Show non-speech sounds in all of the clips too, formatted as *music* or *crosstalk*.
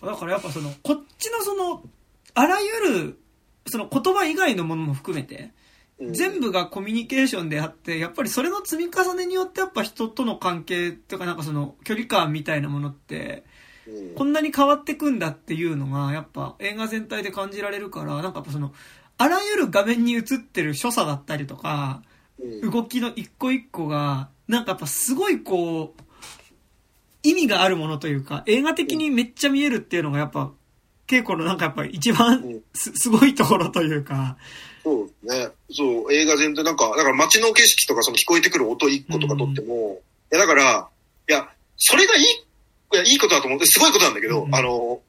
かだからやっぱその、こっちのその、あらゆる、その言葉以外のものも含めて、全部がコミュニケーションであって、やっぱりそれの積み重ねによってやっぱ人との関係とかなんかその距離感みたいなものって、こんなに変わってくんだっていうのが、やっぱ映画全体で感じられるから、なんかやっぱその、あらゆる画面に映ってる所作だったりとか、動きの一個一個が、なんかやっぱすごいこう、意味があるものというか、映画的にめっちゃ見えるっていうのがやっぱ、稽古のなんかやっぱ一番す, *laughs* すごいところというか。そうね。そう、映画全体なんか、だから街の景色とかその聞こえてくる音一個とかとっても、うん、いやだから、いや、それがいい、いや、いいことだと思って、すごいことなんだけど、うん、あの、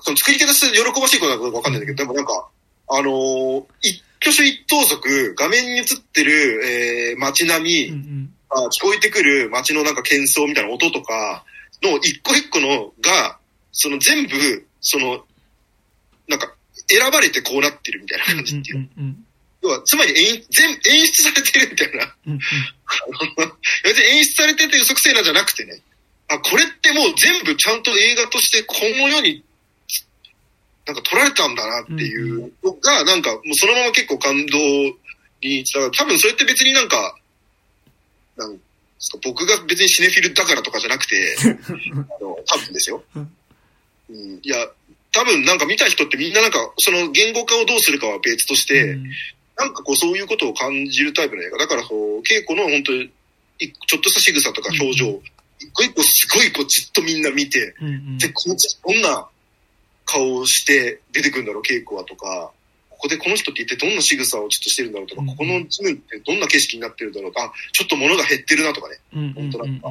その作り手として喜ばしいことなのかわかんないんだけど、でもなんか、あの一挙手一投足、画面に映ってる、えー、街並み、うんうん。あ聞こえてくる街のなんか喧騒みたいな音とかの一個一個のが、その全部、その、なんか選ばれてこうなってるみたいな感じっていう。要は、つまり演全演出されてるみたいな。うんうん、別に演出されてて嘘くせえなじゃなくてね。あ、これってもう全部ちゃんと映画としてこの世になんか撮られたんだなっていうのが、なんかもうそのまま結構感動につながる。多分それって別になんか、なん僕が別にシネフィルだからとかじゃなくて、*laughs* あの、多分ですよ。うん、いや、多分なんか見た人ってみんななんか、その言語化をどうするかは別として、うん、なんかこうそういうことを感じるタイプの映画。だからそう、稽古の本当に、ちょっとした仕草とか表情、うん、一個一個すごいこうじっとみんな見て、うんうん、で、こどんな顔をして出てくるんだろう、稽古はとか、ここでこの人って一体どんな仕草をちょっとしてるんだろうとか、ここのジムってどんな景色になってるんだろうとか、ちょっと物が減ってるなとかね、本当なんか、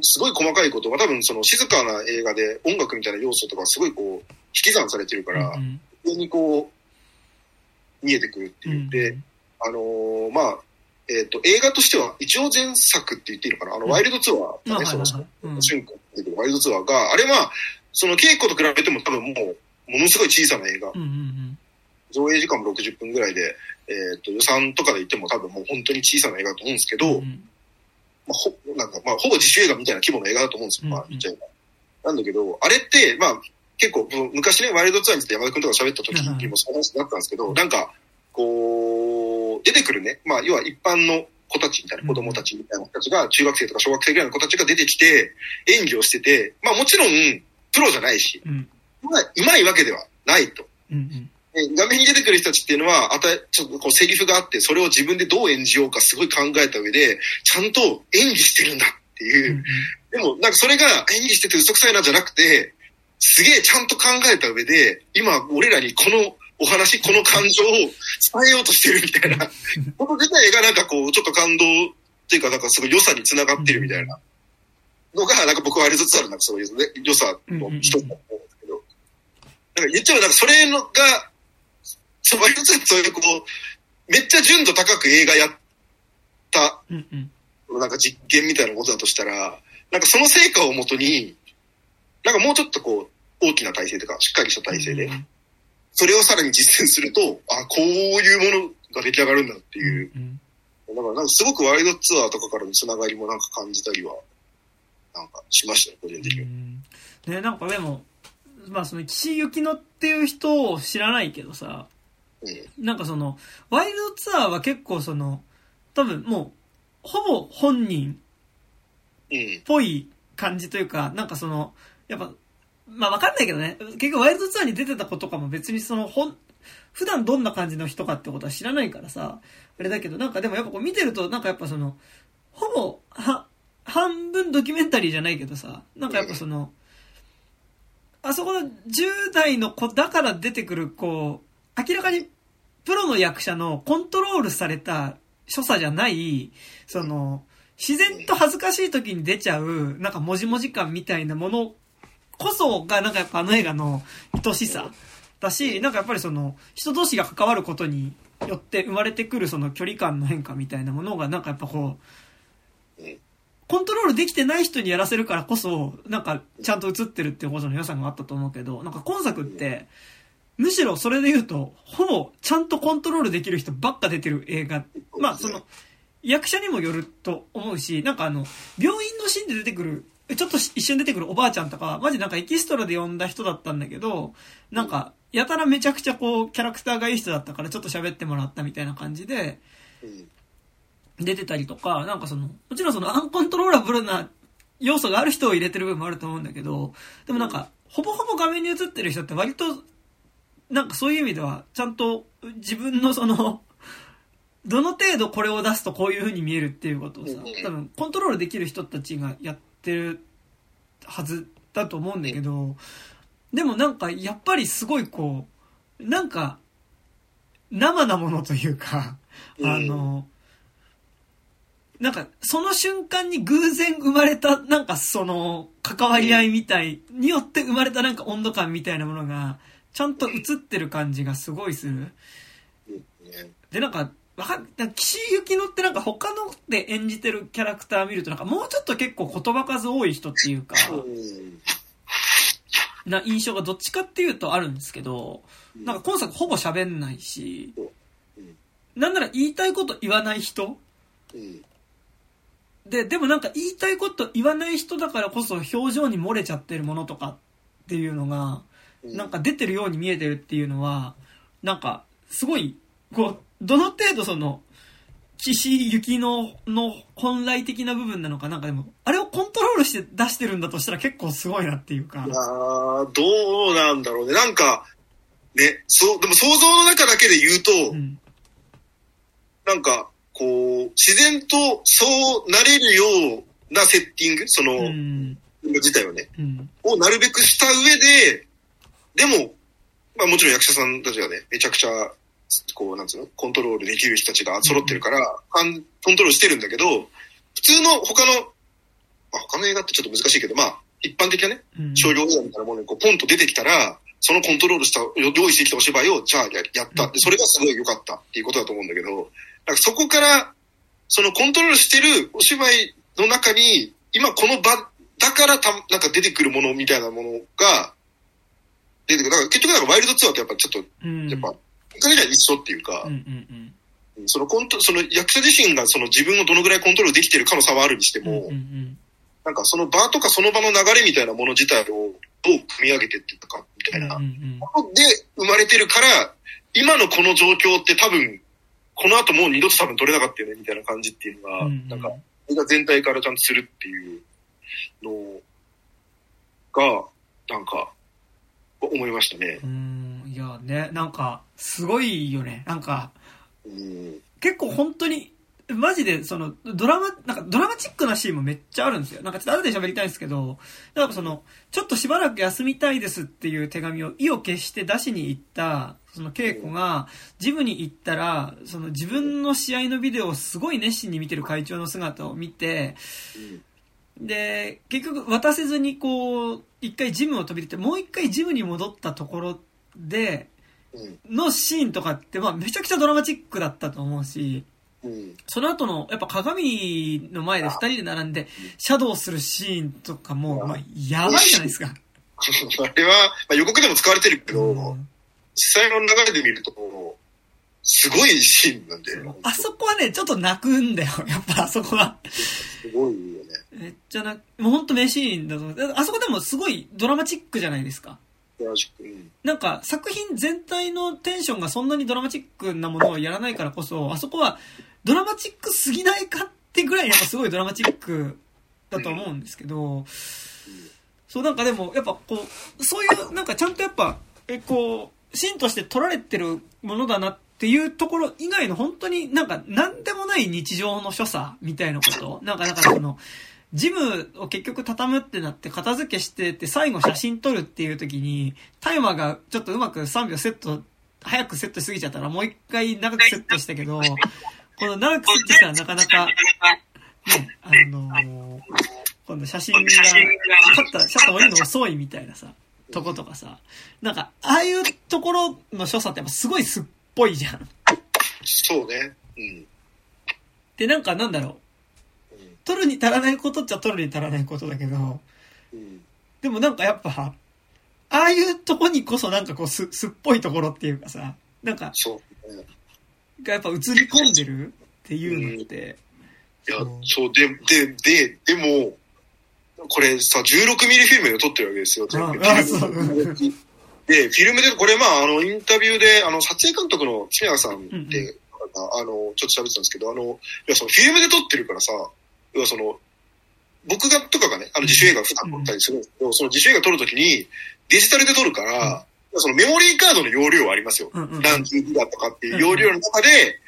すごい細かいことが多分その静かな映画で音楽みたいな要素とかすごいこう、引き算されてるから、急にこう、見えてくるっていう。で、あのー、まあ、えっ、ー、と、映画としては、一応前作って言っていいのかな？あの、ワイルドツアーがね、その、瞬間ワイルドツアーが、あれは、その稽古と比べても多分もう、ものすごい小さな映画。うんうんうん上映時間も60分ぐらいで、えっ、ー、と、予算とかで言っても多分もう本当に小さな映画だと思うんですけど、うん、まあ、ほ、なんか、まあ、ほぼ自主映画みたいな規模の映画だと思うんですよ。まあ、言っちゃえば。なんだけど、あれって、まあ、結構、昔ね、ワイルドツアーについて山田君とか喋った時にもそう話になったんですけど、なんか、こう、出てくるね、まあ、要は一般の子たちみたいな、子供たちみたいな子たちが、中学生とか小学生ぐらいの子たちが出てきて、演技をしてて、まあもちろん、プロじゃないし、うん、まあ、うまいわけではないと。うんうん画面に出てくる人たちっていうのは、あた、ちょっとこうセリフがあって、それを自分でどう演じようかすごい考えた上で、ちゃんと演技してるんだっていう。でも、なんかそれが演技してて嘘くさいなじゃなくて、すげえちゃんと考えた上で、今俺らにこのお話、この感情を伝えようとしてるみたいな。こと自体がなんかこう、ちょっと感動っていうか、なんかすごい良さにつながってるみたいな。のが、なんか僕はあれずつあるなんかそういうね、良さの一つだと思うんですけど。なんか言っちゃうなんかそれのが、そう割とそういうこう、めっちゃ純度高く映画やった、うんうん、なんか実験みたいなことだとしたら、なんかその成果をもとに、なんかもうちょっとこう、大きな体制とか、しっかりした体制で、それをさらに実践すると、あ、こういうものが出来上がるんだっていう。うんうん、だからなんかすごくワイドツアーとかからのつながりもなんか感じたりは、なんかしましたね、個人的には。ね、なんかでも、まあその岸由紀乃っていう人を知らないけどさ、なんかその、ワイルドツアーは結構その、多分もう、ほぼ本人っぽい感じというか、なんかその、やっぱ、まあわかんないけどね、結局ワイルドツアーに出てた子とかも別にその、ほん、普段どんな感じの人かってことは知らないからさ、あれだけど、なんかでもやっぱこう見てると、なんかやっぱその、ほぼ、は、半分ドキュメンタリーじゃないけどさ、なんかやっぱその、あそこの10代の子だから出てくる、こう、明らかにプロの役者のコントロールされた所作じゃない、その、自然と恥ずかしい時に出ちゃう、なんかもじもじ感みたいなものこそが、なんかやっぱあの映画の愛しさだし、なんかやっぱりその、人同士が関わることによって生まれてくるその距離感の変化みたいなものが、なんかやっぱこう、コントロールできてない人にやらせるからこそ、なんかちゃんと映ってるっていうことの良さがあったと思うけど、なんか今作って、むしろそれで言うと、ほぼちゃんとコントロールできる人ばっか出てる映画。まあその、役者にもよると思うし、なんかあの、病院のシーンで出てくる、ちょっと一瞬出てくるおばあちゃんとか、マジなんかエキストラで呼んだ人だったんだけど、なんか、やたらめちゃくちゃこう、キャラクターがいい人だったからちょっと喋ってもらったみたいな感じで、出てたりとか、なんかその、もちろんそのアンコントローラブルな要素がある人を入れてる部分もあると思うんだけど、でもなんか、ほぼほぼ画面に映ってる人って割と、なんかそういう意味では、ちゃんと自分のその、どの程度これを出すとこういう風に見えるっていうことをさ、多分コントロールできる人たちがやってるはずだと思うんだけど、でもなんかやっぱりすごいこう、なんか生なものというか、あの、なんかその瞬間に偶然生まれたなんかその関わり合いみたいによって生まれたなんか温度感みたいなものがちゃんと映ってる感じがすごいする。で、なんかわかん、岸井ゆきのってなんか他ので演じてるキャラクター見るとなんかもうちょっと結構言葉数多い人っていうか、な印象がどっちかっていうとあるんですけど、なんか今作ほぼ喋んないし、なんなら言いたいこと言わない人、で、でもなんか言いたいこと言わない人だからこそ表情に漏れちゃってるものとかっていうのが、なんか出てるように見えてるっていうのは、なんかすごい、こう、どの程度その、岸行きの、の本来的な部分なのかなんかでも、あれをコントロールして出してるんだとしたら結構すごいなっていうか。いやどうなんだろうね。なんか、ね、そう、でも想像の中だけで言うと、うん、なんか、こう、自然とそうなれるようなセッティング、その、うん、自体をね、うん、をなるべくした上で、でも、まあもちろん役者さんたちがね、めちゃくちゃこう、なんつうの、コントロールできる人たちが揃ってるから、コントロールしてるんだけど、普通の他の、まあ、他の映画ってちょっと難しいけど、まあ、一般的なね、商業映画みたいなものにこうポンと出てきたら、そのコントロールした、用意してきたお芝居を、じゃあややった。で、それがすごい良かったっていうことだと思うんだけど、なんかそこから、そのコントロールしてるお芝居の中に、今この場だからた、なんか出てくるものみたいなものが、出てくる。だから結局なんかワイルドツアーってやっぱちょっと、やっぱ、彼ら一緒っていうか、うんうんうん、そのコント、その役者自身がその自分をどのぐらいコントロールできてるかの差はあるにしても、うんうんうん、なんかその場とかその場の流れみたいなもの自体をどう組み上げてってったかみたいなもので生まれてるから、今のこの状況って多分、この後もう二度と多分取れなかったよねみたいな感じっていうのが、うんうん、なんか、映画全体からちゃんとするっていうのが、なんか、思いましたね。うんいやね、なんか、すごいよね。なんか、結構本当に、マジで、その、ドラマ、なんかドラマチックなシーンもめっちゃあるんですよ。なんかちょっと後で喋りたいんですけど、なんかその、ちょっとしばらく休みたいですっていう手紙を意を決して出しに行った、その稽古が、ジムに行ったら、その自分の試合のビデオをすごい熱心に見てる会長の姿を見て、で、結局渡せずにこう、一回ジムを飛び出て、もう一回ジムに戻ったところで、のシーンとかって、まあめちゃくちゃドラマチックだったと思うし、その後の、やっぱ鏡の前で二人で並んで、シャドウするシーンとかも、まあ、やばいじゃないですか。*laughs* あれは、まあ、予告でも使われてるけど、うん、実際の流れで見ると、すごいシーンなんで。あそこはね、ちょっと泣くんだよ。やっぱあそこは。すごいよね。めっちゃ泣く。もうほんと名シーンだと思う。あそこでもすごいドラマチックじゃないですか。ドラマチック。うん、なんか作品全体のテンションがそんなにドラマチックなものをやらないからこそ、あそこはドラマチックすぎないかってぐらいやっぱすごいドラマチックだと思うんですけど、そうなんかでもやっぱこう、そういうなんかちゃんとやっぱ、え、こう、シーンとして撮られてるものだなっていうところ以外の本当になんか何でもない日常の所作みたいなこと、なんかだからその、ジムを結局畳むってなって片付けしてって最後写真撮るっていう時に、タイマーがちょっとうまく3秒セット、早くセットしすぎちゃったらもう一回長くセットしたけど、この長く設置したらなかなか、ね、あのー、今度写真が、シャッター、シャッター降りるの遅いみたいなさ、とことかさ、なんか、ああいうところの所作ってやっぱすごいすっぽいじゃん。そうね。うん。で、なんかなんだろう。取るに足らないことっちゃ取るに足らないことだけど、うん、でもなんかやっぱ、ああいうとこにこそなんかこうす、すっぽいところっていうかさ、なんか、そう、ね、がやっぱ映り込んでるっていうのって。いや、そう、で、で、で、でも、これさ、16ミリフィルムで撮ってるわけですよ、全部。で、フィルムで、これまあ、あの、インタビューで、あの、撮影監督の千谷さんって、うんうん、あの、ちょっと喋ってたんですけど、あの、いや、そのフィルムで撮ってるからさ、要はその、僕がとかがね、あの自主映画普段撮ったりするんですけど、うん、その自主映画撮るときに、デジタルで撮るから、うん、そのメモリーカードの容量はありますよ。うんうん、何ギガとかっていう容量の中で、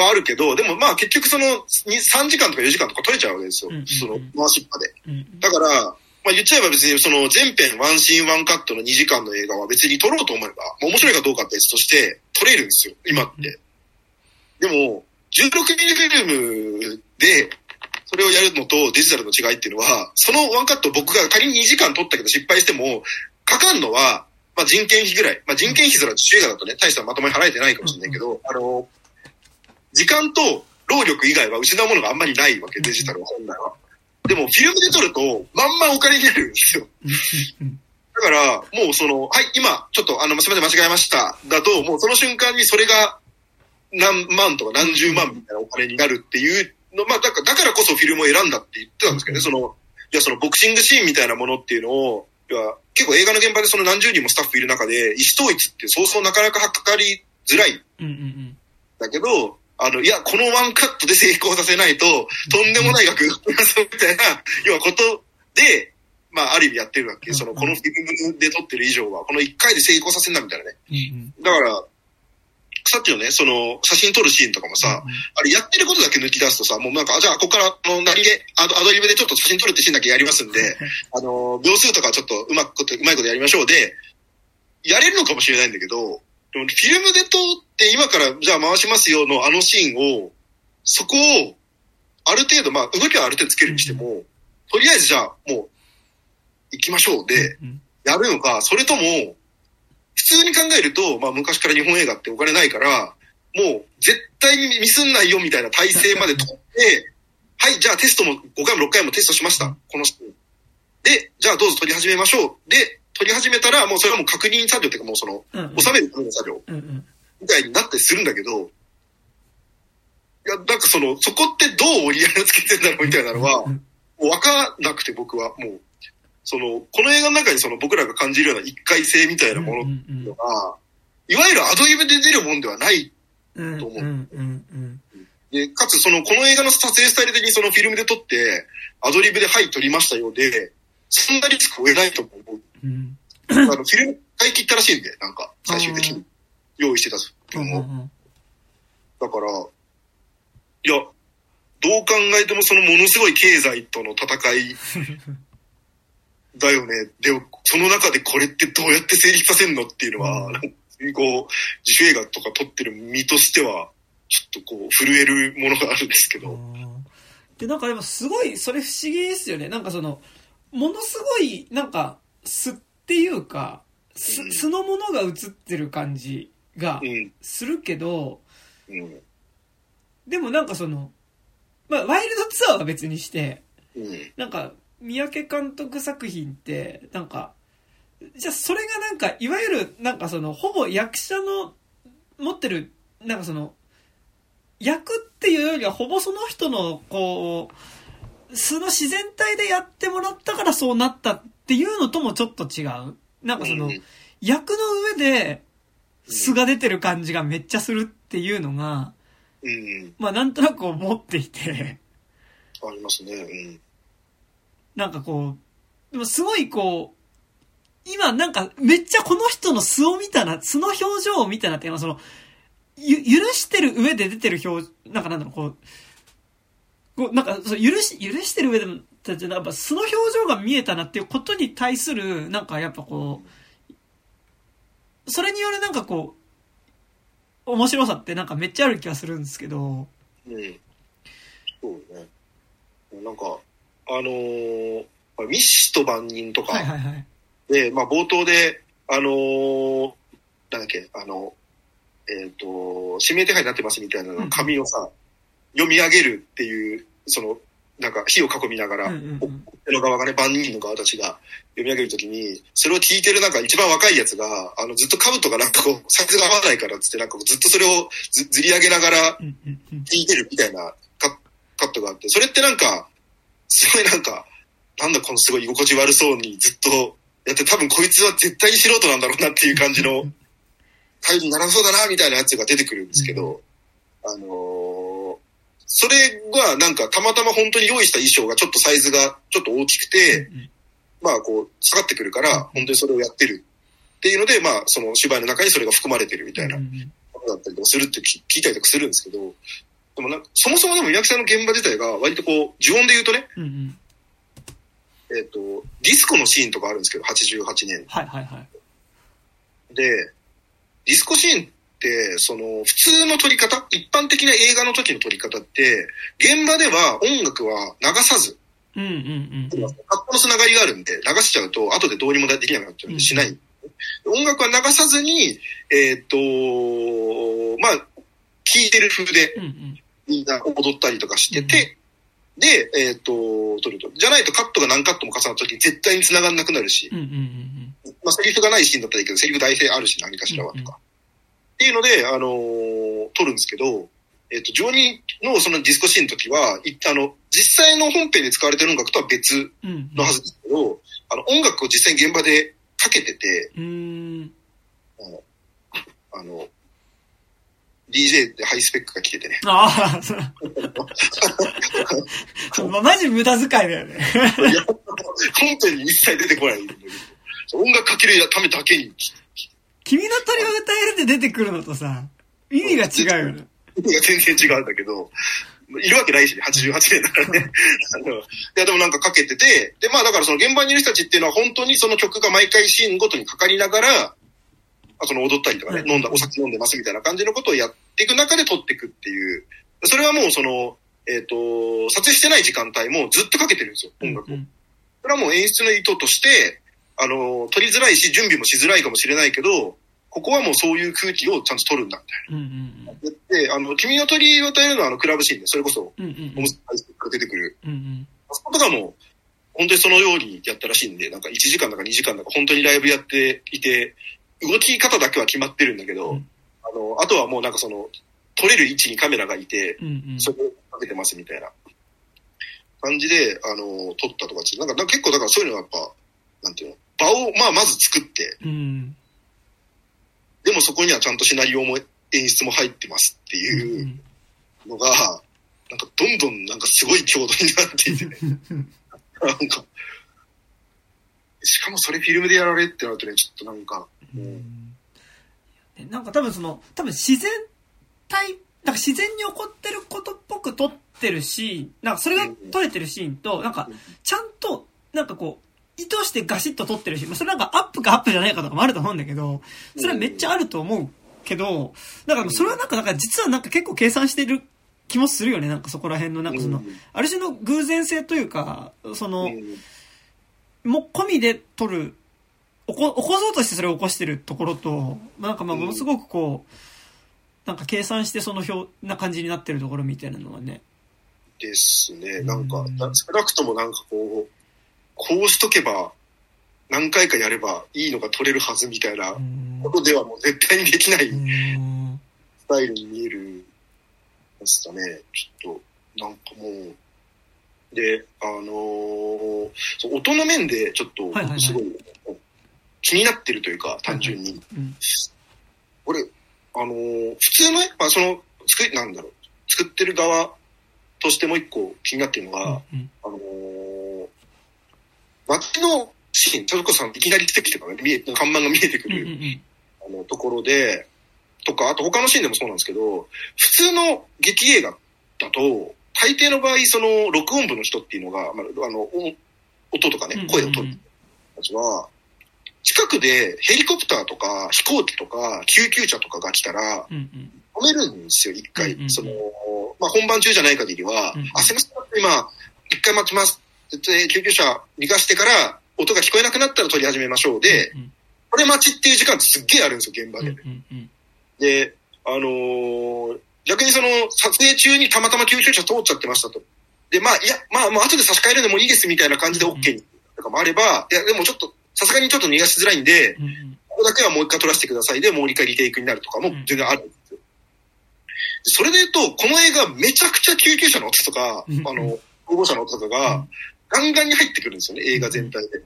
はあるけど、でもまあ結局その3時間とか4時間とか撮れちゃうわけですよ。うんうんうん、その回しっぱで。だから、まあ言っちゃえば別にその全編ワンシーンワンカットの2時間の映画は別に撮ろうと思えば、まあ、面白いかどうかって別として撮れるんですよ、今って。でも、16ミリフィルムで、それをやるのとデジタルの違いっていうのは、そのワンカット僕が仮に2時間撮ったけど失敗しても、かかんのは、まあ人件費ぐらい。まあ人件費すら自主映画だとね、大したまともに払えてないかもしれないけど、あの、時間と労力以外は失うものがあんまりないわけ、デジタルは本来は。でも、フィルムで撮ると、まんまお金になるんですよ。だから、もうその、はい、今、ちょっと、あの、すみません、間違えました。だと、もうその瞬間にそれが、何万とか何十万みたいなお金になるっていうの、まあ、だから、だからこそフィルムを選んだって言ってたんですけどね、その、いや、そのボクシングシーンみたいなものっていうのを、結構映画の現場でその何十人もスタッフいる中で、意思統一ってそうそうなかなかかりづらい。だけど、あの、いや、このワンカットで成功させないと、とんでもない額がみたいな、要はことで、まあ、ある意味やってるわけ。その、このフィルムで撮ってる以上は、この一回で成功させんな、みたいなね。だから、さっきのね、その、写真撮るシーンとかもさ、あれやってることだけ抜き出すとさ、もうなんか、じゃあ、ここから、の、何で、アドリブでちょっと写真撮るってシーンだけやりますんで、あの、秒数とかちょっとうまくこと、うまいことやりましょうで、やれるのかもしれないんだけど、でもフィルムで撮って今からじゃあ回しますよのあのシーンを、そこを、ある程度、まあ動きはある程度つけるにしても、とりあえずじゃあもう、行きましょうで、やるのか、それとも、普通に考えると、まあ昔から日本映画ってお金ないから、もう絶対にミスんないよみたいな体制まで取って、*laughs* はい、じゃあテストも5回も6回もテストしました。このシーン。で、じゃあどうぞ撮り始めましょう。で、撮り始めたら、もうそれはもう確認作業っていうかもうその、収めるための作業、みたいになったりするんだけど、いや、なんかその、そこってどう折り合いをつけてんだろうみたいなのは、もうわかなくて僕は、もう、その、この映画の中にその僕らが感じるような一回性みたいなものっていうのが、いわゆるアドリブで出るもんではないと思う。で、かつその、この映画の撮影スタイル的にそのフィルムで撮って、アドリブではい撮りましたようで、そんなリスクを得ないと思う。うん、あの、フィルム買い切ったらしいんで、なんか、最終的に。用意してた分を。だから、いや、どう考えてもそのものすごい経済との戦いだよね。でも、その中でこれってどうやって成立させるのっていうのは、うん、こう、自主映画とか撮ってる身としては、ちょっとこう、震えるものがあるんですけど。で、なんかでもすごい、それ不思議ですよね。なんかその、ものすごい、なんか、素っていうか、素、うん、素のものが映ってる感じがするけど、うん、でもなんかその、まあ、ワイルドツアーは別にして、うん、なんか、三宅監督作品って、なんか、じゃあそれがなんか、いわゆる、なんかその、ほぼ役者の持ってる、なんかその、役っていうよりはほぼその人の、こう、素の自然体でやってもらったからそうなったっていうのともちょっと違う。なんかその、役の上で素が出てる感じがめっちゃするっていうのが、まあなんとなく思っていてありますね。うん。なんかこう、でもすごいこう、今なんかめっちゃこの人の素を見たな、素の表情を見たなっていうのはその、ゆ、許してる上で出てる表、なんかなんだろう、こう、こうなんか、そう許し、許してる上でも、やっぱ素の表情が見えたなっていうことに対する、なんかやっぱこう、それによるなんかこう、面白さってなんかめっちゃある気がするんですけど。うん。そうね。なんか、あのー、ミッシと万人とか、はいはいはい、で、まあ冒頭で、あのー、なんだっけ、あの、えっ、ー、と、指名手配になってますみたいな紙をさ、うん、読み上げるっていう、その、なんか火を囲みながら、うんうん、の側がね、万人の側たちが読み上げるときに、それを聞いてるなんか一番若いやつが、あの、ずっと兜がなんかこう、サイズが合わないからっつって、なんかずっとそれをずずり上げながら聞いてるみたいなカカットがあって、それってなんか、すごいなんか、なんだこのすごい居心地悪そうにずっとやって多分こいつは絶対に素人なんだろうなっていう感じの態度にならそうだなみたいなやつが出てくるんですけど、あのー、それはなんかたまたま本当に用意した衣装がちょっとサイズがちょっと大きくて、まあこう下がってくるから本当にそれをやってるっていうので、まあその芝居の中にそれが含まれてるみたいなことだったりとかするって聞いたりとかするんですけど、でもなそもそもでも三宅さんの現場自体が割とこう、呪音で言うとね、うんうん、えっ、と、ディスコのシーンとかあるんですけど、88年。はいはいはい。で、ディスコシーンって、その、普通の撮り方、一般的な映画の時の撮り方って、現場では音楽は流さず、うんうんうん。格好のつながりがあるんで、流しちゃうと、後でどうにもできなくなっちゃうんで、しない。うん、音楽は流さずに、えっ、と、まあ、聴いてる風で、みんな踊ったりとかしてて、で、えっ、ー、と、撮ると。じゃないとカットが何カットも重なった時に絶対に繋がんなくなるし、うんうんうんまあ、セリフがないシーンだったらいいけど、セリフ大体あるし、何かしらはとか。うんうん、っていうので、あのー、撮るんですけど、えっ、ー、と、ジョニーのそのディスコシーンの時は、いあの、実際の本編で使われてる音楽とは別のはずですけど、うんうん、あの、音楽を実際に現場でかけてて、うん。あの、DJ でハイスペックが来ててね。ああ、そう。ま、マジ無駄遣いだよね。いや、本編に一切出てこない。音楽かけるためだけに。君の鳥を歌えるって出てくるのとさ、意味が違うよね。意味が全然違うんだけど、いるわけないしね、88年だからね。*laughs* いや、でもなんかかけてて、で、まあだからその現場にいる人たちっていうのは本当にその曲が毎回シーンごとにかかりながら、その踊ったりとかね、飲んだ、お酒飲んでますみたいな感じのことをやっていく中で撮っていくっていう。それはもうその、えっ、ー、と、撮影してない時間帯もずっとかけてるんですよ、音楽を。うんうん、それはもう演出の意図として、あの、撮りづらいし、準備もしづらいかもしれないけど、ここはもうそういう空気をちゃんと撮るんだ、みたいな。うんうんうん、で、あの、君の鳥を歌えるのはあの、クラブシーンで、それこそ、オムスが出てくる。うんうん、あそことかも、本当にそのようにやったらしいんで、なんか1時間だか2時間だか本当にライブやっていて、動き方だけは決まってるんだけど、うん、あの、あとはもうなんかその、撮れる位置にカメラがいて、うんうん、それをかけてますみたいな。感じで、あの、撮ったとかなんか、なんか結構だからそういうのがやっぱ、なんていうの、場を、まあまず作って、うん、でもそこにはちゃんとシナリオも演出も入ってますっていうのが、なんかどんどんなんかすごい強度になっていて。ね。*laughs* なんか、しかもそれフィルムでやられってなるとね、ちょっとなんか、うん、なんか多分その、多分自然体、なんか自然に起こってることっぽく撮ってるシーン、なんかそれが撮れてるシーンと、なんかちゃんと、なんかこう、意図してガシッと撮ってるし、それなんかアップかアップじゃないかとかもあると思うんだけど、それはめっちゃあると思うけど、だからそれはなんか、なんか実はなんか結構計算してる気もするよね、なんかそこら辺の、なんかその、ある種の偶然性というか、その、もっ込みで撮る起こ、起こそうとしてそれを起こしてるところと、なんかまあものすごくこう、なんか計算してその表な感じになってるところみたいなのはね。ですね。なんか、少なくともなんかこう、こうしとけば何回かやればいいのが取れるはずみたいなことではもう絶対にできないスタイルに見えるですかね。ちょっと、なんかもう、で、あのー、音の面でちょっと、すごい、気になってるというか、単純に。俺、あのー、普通の、まあ、その、作り、なんだろう、作ってる側としてもう一個気になってるのが、うんうん、あのー、街のシーン、トルコさんいきなり出てきてからね、見え、看板が見えてくる、うんうん、あの、ところで、とか、あと他のシーンでもそうなんですけど、普通の劇映画だと、大抵の場合、その、録音部の人っていうのが、まあ、あの、音とかね、声を取る人たちは、近くでヘリコプターとか飛行機とか救急車とかが来たら、止めるんですよ、一回。その、まあ、本番中じゃない限りは、あ、すみません、今、一回待ちます。で、救急車逃がしてから、音が聞こえなくなったら撮り始めましょう。で、これ待ちっていう時間ってすっげえあるんですよ、現場で。で、あのー、逆にその、撮影中にたまたま救急車通っちゃってましたと。で、まあ、いや、まあ、もう後で差し替えるでもいいですみたいな感じで OK に、とかもあれば、いや、でもちょっと、さすがにちょっと逃がしづらいんで、うん、ここだけはもう一回撮らせてください。で、もう一回リテイクになるとかも全然あるんですよ。それで言うと、この映画めちゃくちゃ救急車の音とか、あの、保護者の音とかが、ガンガンに入ってくるんですよね、映画全体で。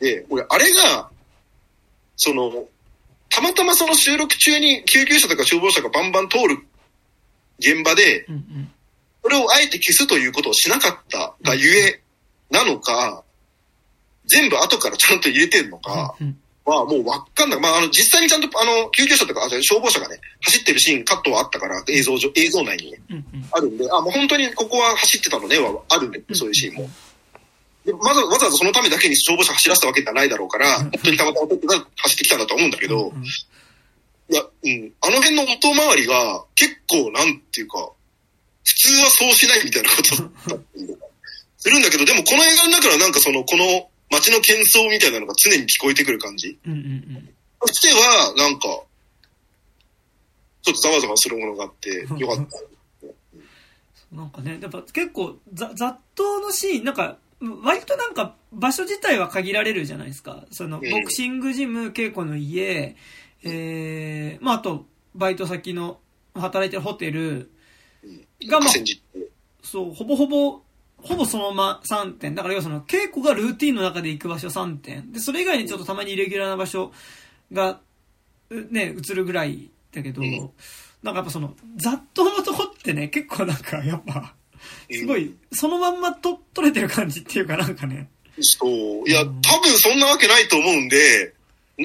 で、俺、あれが、その、たまたまその収録中に救急車とか消防車がバンバン通る現場で、それをあえて消すということをしなかったがゆえなのか、全部後からちゃんと入れてんのか、はもうわかんない。まあ、あの、実際にちゃんと、あの、救急車とか、消防車がね、走ってるシーン、カットはあったから、映像上、映像内にね、あるんで、あ、もう本当にここは走ってたのね、はあるんで、そういうシーンも。でわざわざそのためだけに消防車走らせたわけじゃないだろうから、本当にたまたま走ってきたんだと思うんだけど、いや、うん、あの辺の音回りが結構なんていうか、普通はそうしないみたいなことするんだけど、でもこの映画の中はなんかその、この街の喧騒みたいなのが常に聞こえてくる感じ。うんうんうん。そしては、なんか、ちょっとざわざわするものがあって、*laughs* よかった。なんかね、やっぱ結構、ざ、雑踏のシーン、なんか、割となんか場所自体は限られるじゃないですか。その、ボクシングジム、稽古の家、えー、まあ、あと、バイト先の働いてるホテルが、まあ、そう、ほぼほぼ、ほぼそのまま3点。だから要はその、稽古がルーティンの中で行く場所3点。で、それ以外にちょっとたまにイレギュラーな場所が、ね、映るぐらいだけど、なんかやっぱその、雑踏のとこってね、結構なんかやっぱ、すごい、そのまんまと取れてる感じっていうかなんかね。そう。いや、多分そんなわけないと思うんで、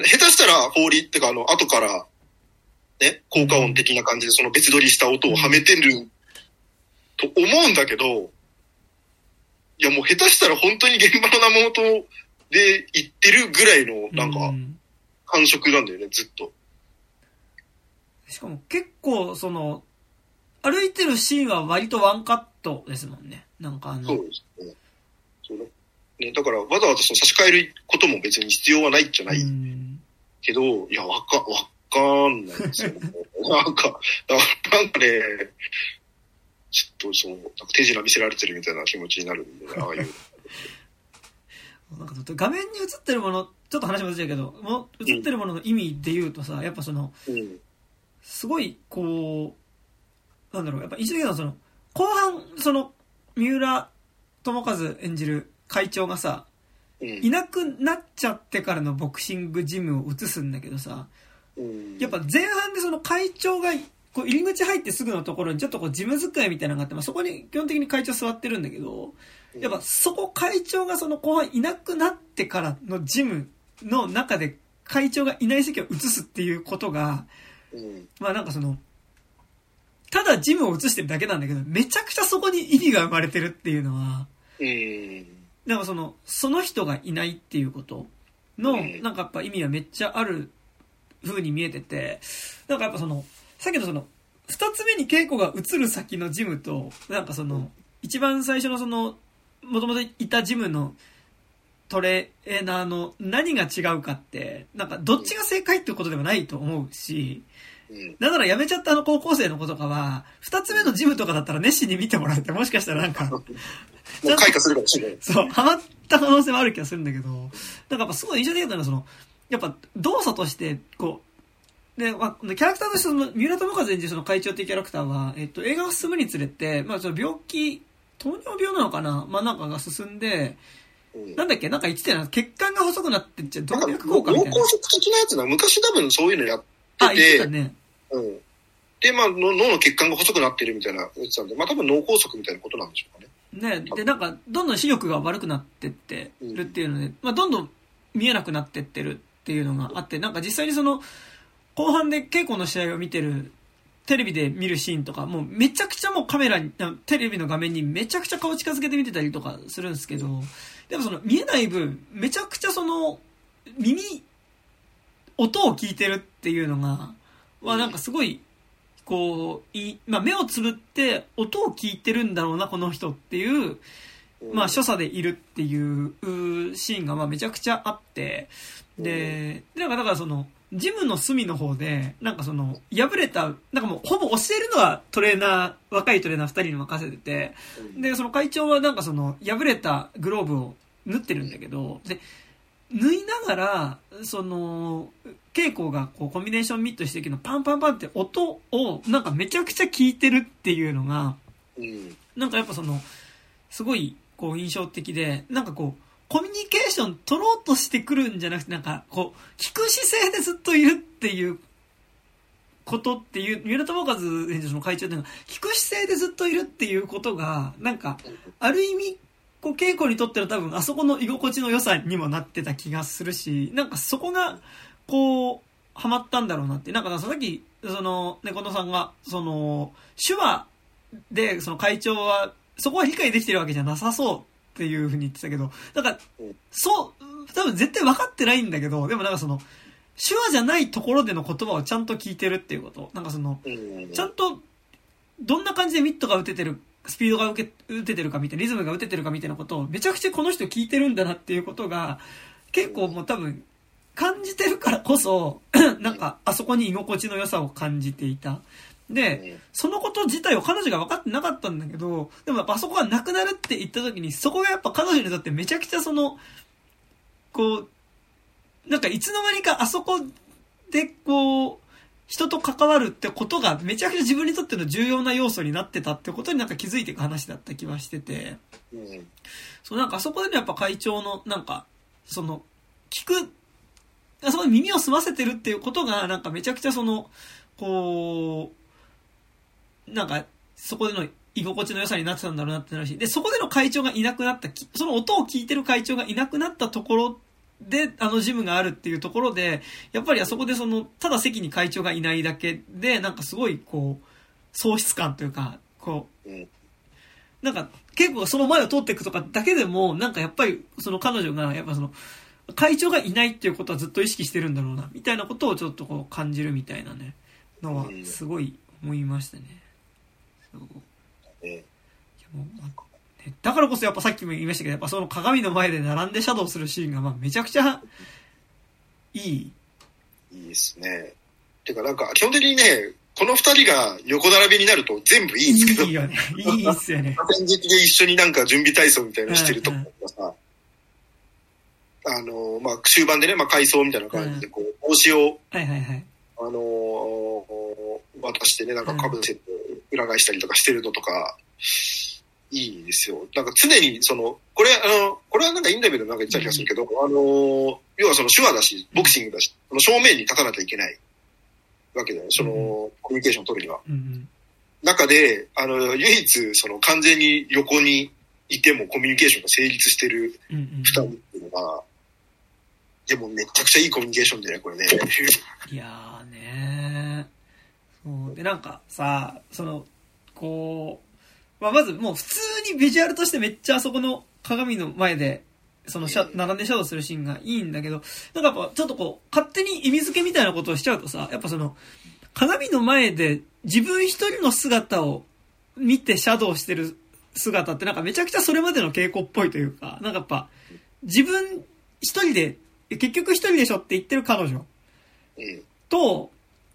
下手したら法理ってか、あの、後から、ね、効果音的な感じでその別撮りした音をはめてると思うんだけど、いやもう下手したら本当に現場の生音で言ってるぐらいの、なんか、感触なんだよね、ずっと。しかも結構、その、歩いてるシーンは割とワンカットですもんね。なんかあの。そうですね。そうね。だからわざわざその差し替えることも別に必要はないじゃないけど、いや、わか、わかんないですよ。*laughs* なんか、なんかね、ちょっとそう、なんか手品見せられてるみたいな気持ちになるんで、*laughs* ああいう。なんか画面に映ってるもの、ちょっと話もずれけど、も映ってるものの意味で言うとさ、やっぱその、うん、すごい、こう、なんだろう、やっぱ一時のその、後半、その、三浦友和演じる会長がさ、いなくなっちゃってからのボクシングジムを映すんだけどさ、やっぱ前半でその会長が、こう入り口入ってすぐのところにちょっとこう事務机みたいなのがあって、まあ、そこに基本的に会長座ってるんだけど、やっぱそこ会長がその後半いなくなってからのジムの中で会長がいない席を映すっていうことが、まあなんかその、ただジムを映してるだけなんだけど、めちゃくちゃそこに意味が生まれてるっていうのは、うん。なんかその、その人がいないっていうことの、なんかやっぱ意味はめっちゃある風に見えてて、なんかやっぱその、さっきのその、二つ目に稽古が映る先のジムと、なんかその、一番最初のその、もともといたジムのトレーナーの何が違うかって、なんかどっちが正解ってことではないと思うし、だから辞めちゃったあの高校生の子とかは、二つ目のジムとかだったら熱心に見てもらって、もしかしたらなんか、*laughs* もう開花するかもしれない。*laughs* そう、ハマった可能性もある気がするんだけど、なんかやっぱすごい印象的だったのは、その、やっぱ動作として、こう、で、まあ、キャラクターとしてその、三浦友和演じるその会長っていうキャラクターは、えっと、映画が進むにつれて、まあ、その病気、糖尿病なのかな？まあ、なんかが進んで、なんだっけ？なんか言ってた。血管が細くなってっちゃう。動脈硬化みたいな。脳梗塞的なやつな。昔多分そういうのやってて。あ、言ってたね。うん。で、まあ、脳の血管が細くなってるみたいな言ってたんで、まあ多分脳梗塞みたいなことなんでしょうかね。ねで、なんか、どんどん視力が悪くなってってるっていうので、うん、まあどんどん見えなくなってってるっていうのがあって、なんか実際にその、後半で稽古の試合を見てる、テレビで見るシーンとか、もうめちゃくちゃもうカメラに、テレビの画面にめちゃくちゃ顔近づけて見てたりとかするんですけど、でもその見えない分、めちゃくちゃその、耳、音を聞いてるっていうのが、はなんかすごい、こう、い、まあ目をつぶって音を聞いてるんだろうな、この人っていう、まあ所作でいるっていうシーンがまあめちゃくちゃあって、で、なんかだからその、ジムの隅の方で、なんかその、破れた、なんかもうほぼ教えるのはトレーナー、若いトレーナー二人に任せてて、で、その会長はなんかその、破れたグローブを縫ってるんだけど、で、縫いながら、その、稽古がこうコンビネーションミットしていくのパンパンパンって音をなんかめちゃくちゃ聞いてるっていうのが、なんかやっぱその、すごい、こう印象的で、なんかこう、コミュニケーション取ろうとしてくるんじゃなくて、なんかこう、聞く姿勢でずっといるっていうことっていう、三浦友和演者の会長っていうのは、聞く姿勢でずっといるっていうことが、なんか、ある意味、こう、稽古にとっての多分、あそこの居心地の良さにもなってた気がするし、なんかそこが、こう、ハマったんだろうなって。なんかさっき、その、猫野さんが、その、手話で、その会長は、そこは理解できてるわけじゃなさそうっていうふうに言ってたけど、だか、そう、多分絶対分かってないんだけど、でもなんかその、手話じゃないところでの言葉をちゃんと聞いてるっていうこと。なんかその、ちゃんと、どんな感じでミットが打ててる、スピードが受け、打ててるかみたいな、リズムが打ててるかみたいなことを、めちゃくちゃこの人聞いてるんだなっていうことが、結構もう多分、感じてるからこそ、*clears throat* なんか、あそこに居心地の良さを感じていた。で、そのこと自体を彼女が分かってなかったんだけど、でもやっぱあそこがなくなるって言った時に、そこがやっぱ彼女にとってめちゃくちゃその、こう、なんかいつの間にかあそこでこう、人と関わるってことがめちゃくちゃ自分にとっての重要な要素になってたってことになんか気づいていく話だった気はしてて、うん、そうなんかあそこでのやっぱ会長のなんか、その、聞く、そこに耳を澄ませてるっていうことがなんかめちゃくちゃその、こう、なんかそこでの居心地の良さになってたんだろうなってなるし、で、そこでの会長がいなくなった、その音を聞いてる会長がいなくなったところで、あのジムがあるっていうところで、やっぱりあそこでその、ただ席に会長がいないだけで、なんかすごいこう、喪失感というか、こう、なんか結構その前を通っていくとかだけでも、なんかやっぱりその彼女が、やっぱその、会長がいないっていうことはずっと意識してるんだろうな、みたいなことをちょっとこう感じるみたいなね、のはすごい思いましたね。そう。いやもう、だからこそやっぱさっきも言いましたけど、やっぱその鏡の前で並んでシャドウするシーンがまあめちゃくちゃいい。いいですね。てかなんか基本的にね、この二人が横並びになると全部いいんですけど。いいよね。いいっすよね。戦時で一緒になんか準備体操みたいなのしてるとこがさ、あの、まあ、終盤でね、まあ、回想みたいな感じで、こう、帽子を、はいはいはい。あのー、渡してね、なんかかぶせて裏返したりとかしてるのとか、いいですよ。なんか常に、その、これ、あの、これはなんかインタビューでもなんか言った気がするけど、うん、あの、要はその手話だし、ボクシングだし、その正面に立たなきゃいけないわけだよ。その、コミュニケーションを取るには。うん、中で、あの、唯一、その完全に横にいてもコミュニケーションが成立してる二人っていうのが、でもめちゃくちゃいいコミュニケーションでね、これね。*laughs* いやーねー。そう。で、なんかさ、その、こう、まあ、まずもう普通にビジュアルとしてめっちゃあそこの鏡の前で、そのシャ、並んでシャドウするシーンがいいんだけど、なんかやっぱちょっとこう、勝手に意味付けみたいなことをしちゃうとさ、やっぱその、鏡の前で自分一人の姿を見てシャドウしてる姿ってなんかめちゃくちゃそれまでの傾向っぽいというか、なんかやっぱ、自分一人で、結局一人でしょって言ってる彼女。と、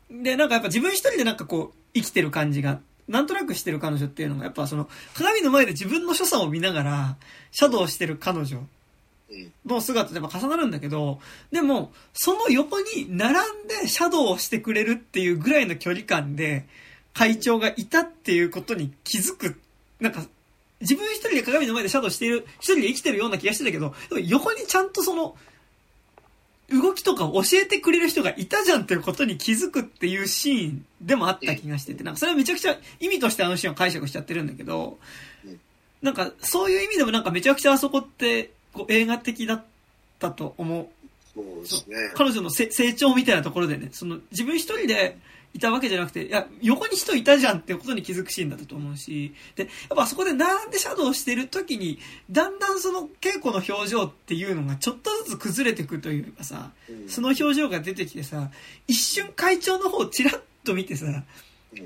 で、なんかやっぱ自分一人でなんかこう、生きてる感じがなんとなくしてる彼女っていうのが、やっぱその、鏡の前で自分の所作を見ながら、シャドウしてる彼女の姿で重なるんだけど、でも、その横に並んでシャドウをしてくれるっていうぐらいの距離感で、会長がいたっていうことに気づく。なんか、自分一人で鏡の前でシャドウしている、一人で生きてるような気がしてたけど、横にちゃんとその、動きとかを教えてくれる人がいたじゃんっていうことに気づくっていうシーンでもあった気がしてて、なんかそれはめちゃくちゃ意味としてあのシーンを解釈しちゃってるんだけど、なんかそういう意味でもなんかめちゃくちゃあそこってこう映画的だったと思う。そうですね。彼女の成長みたいなところでね、その自分一人で、いたわけじゃなくて、いや、横に人いたじゃんってことに気づくシーンだったと思うし、で、やっぱそこで並んでシャドウしてる時に、だんだんその稽古の表情っていうのがちょっとずつ崩れてくというかさ、その表情が出てきてさ、一瞬会長の方をチラッと見てさ、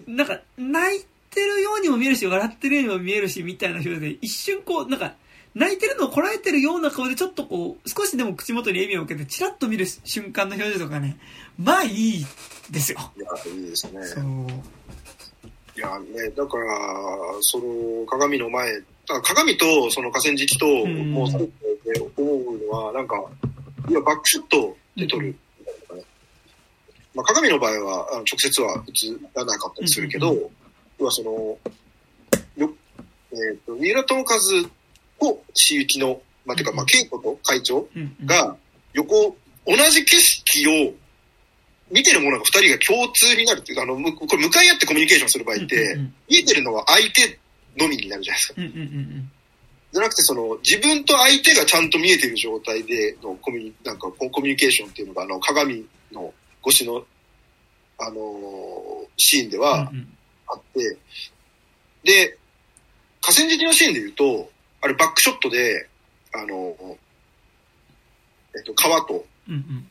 なんか泣いてるようにも見えるし、笑ってるようにも見えるし、みたいな表情で、一瞬こう、なんか、泣いてるのをこらえてるような顔でちょっとこう、少しでも口元に笑みを受けて、チラッと見る瞬間の表情とかね、まあいいですよ。いや、いいですね。そう。いやね、だから、その鏡の前、鏡とその河川敷と、もう思うのは、なんか、いや、バックショットで撮る。うんまあ、鏡の場合は、あの直接は映らなかったりするけど、要はその、よえっ、ー、と、三浦友和と、しゆきの、まあ、てか、まあ、稽古と会長。が、横、同じ景色を、見てるものが二人が共通になるっていうか、あの、むこれ向かい合ってコミュニケーションする場合って、見えてるのは相手のみになるじゃないですか。じゃなくて、その、自分と相手がちゃんと見えてる状態でのコミュニ、なんかココミュニケーションっていうのが、あの、鏡の越しの、あのーシーンでうん。はうんうんあって、で、河川敷のシーンで言うと、あれバックショットで、あの、えっと、川と、うんうん。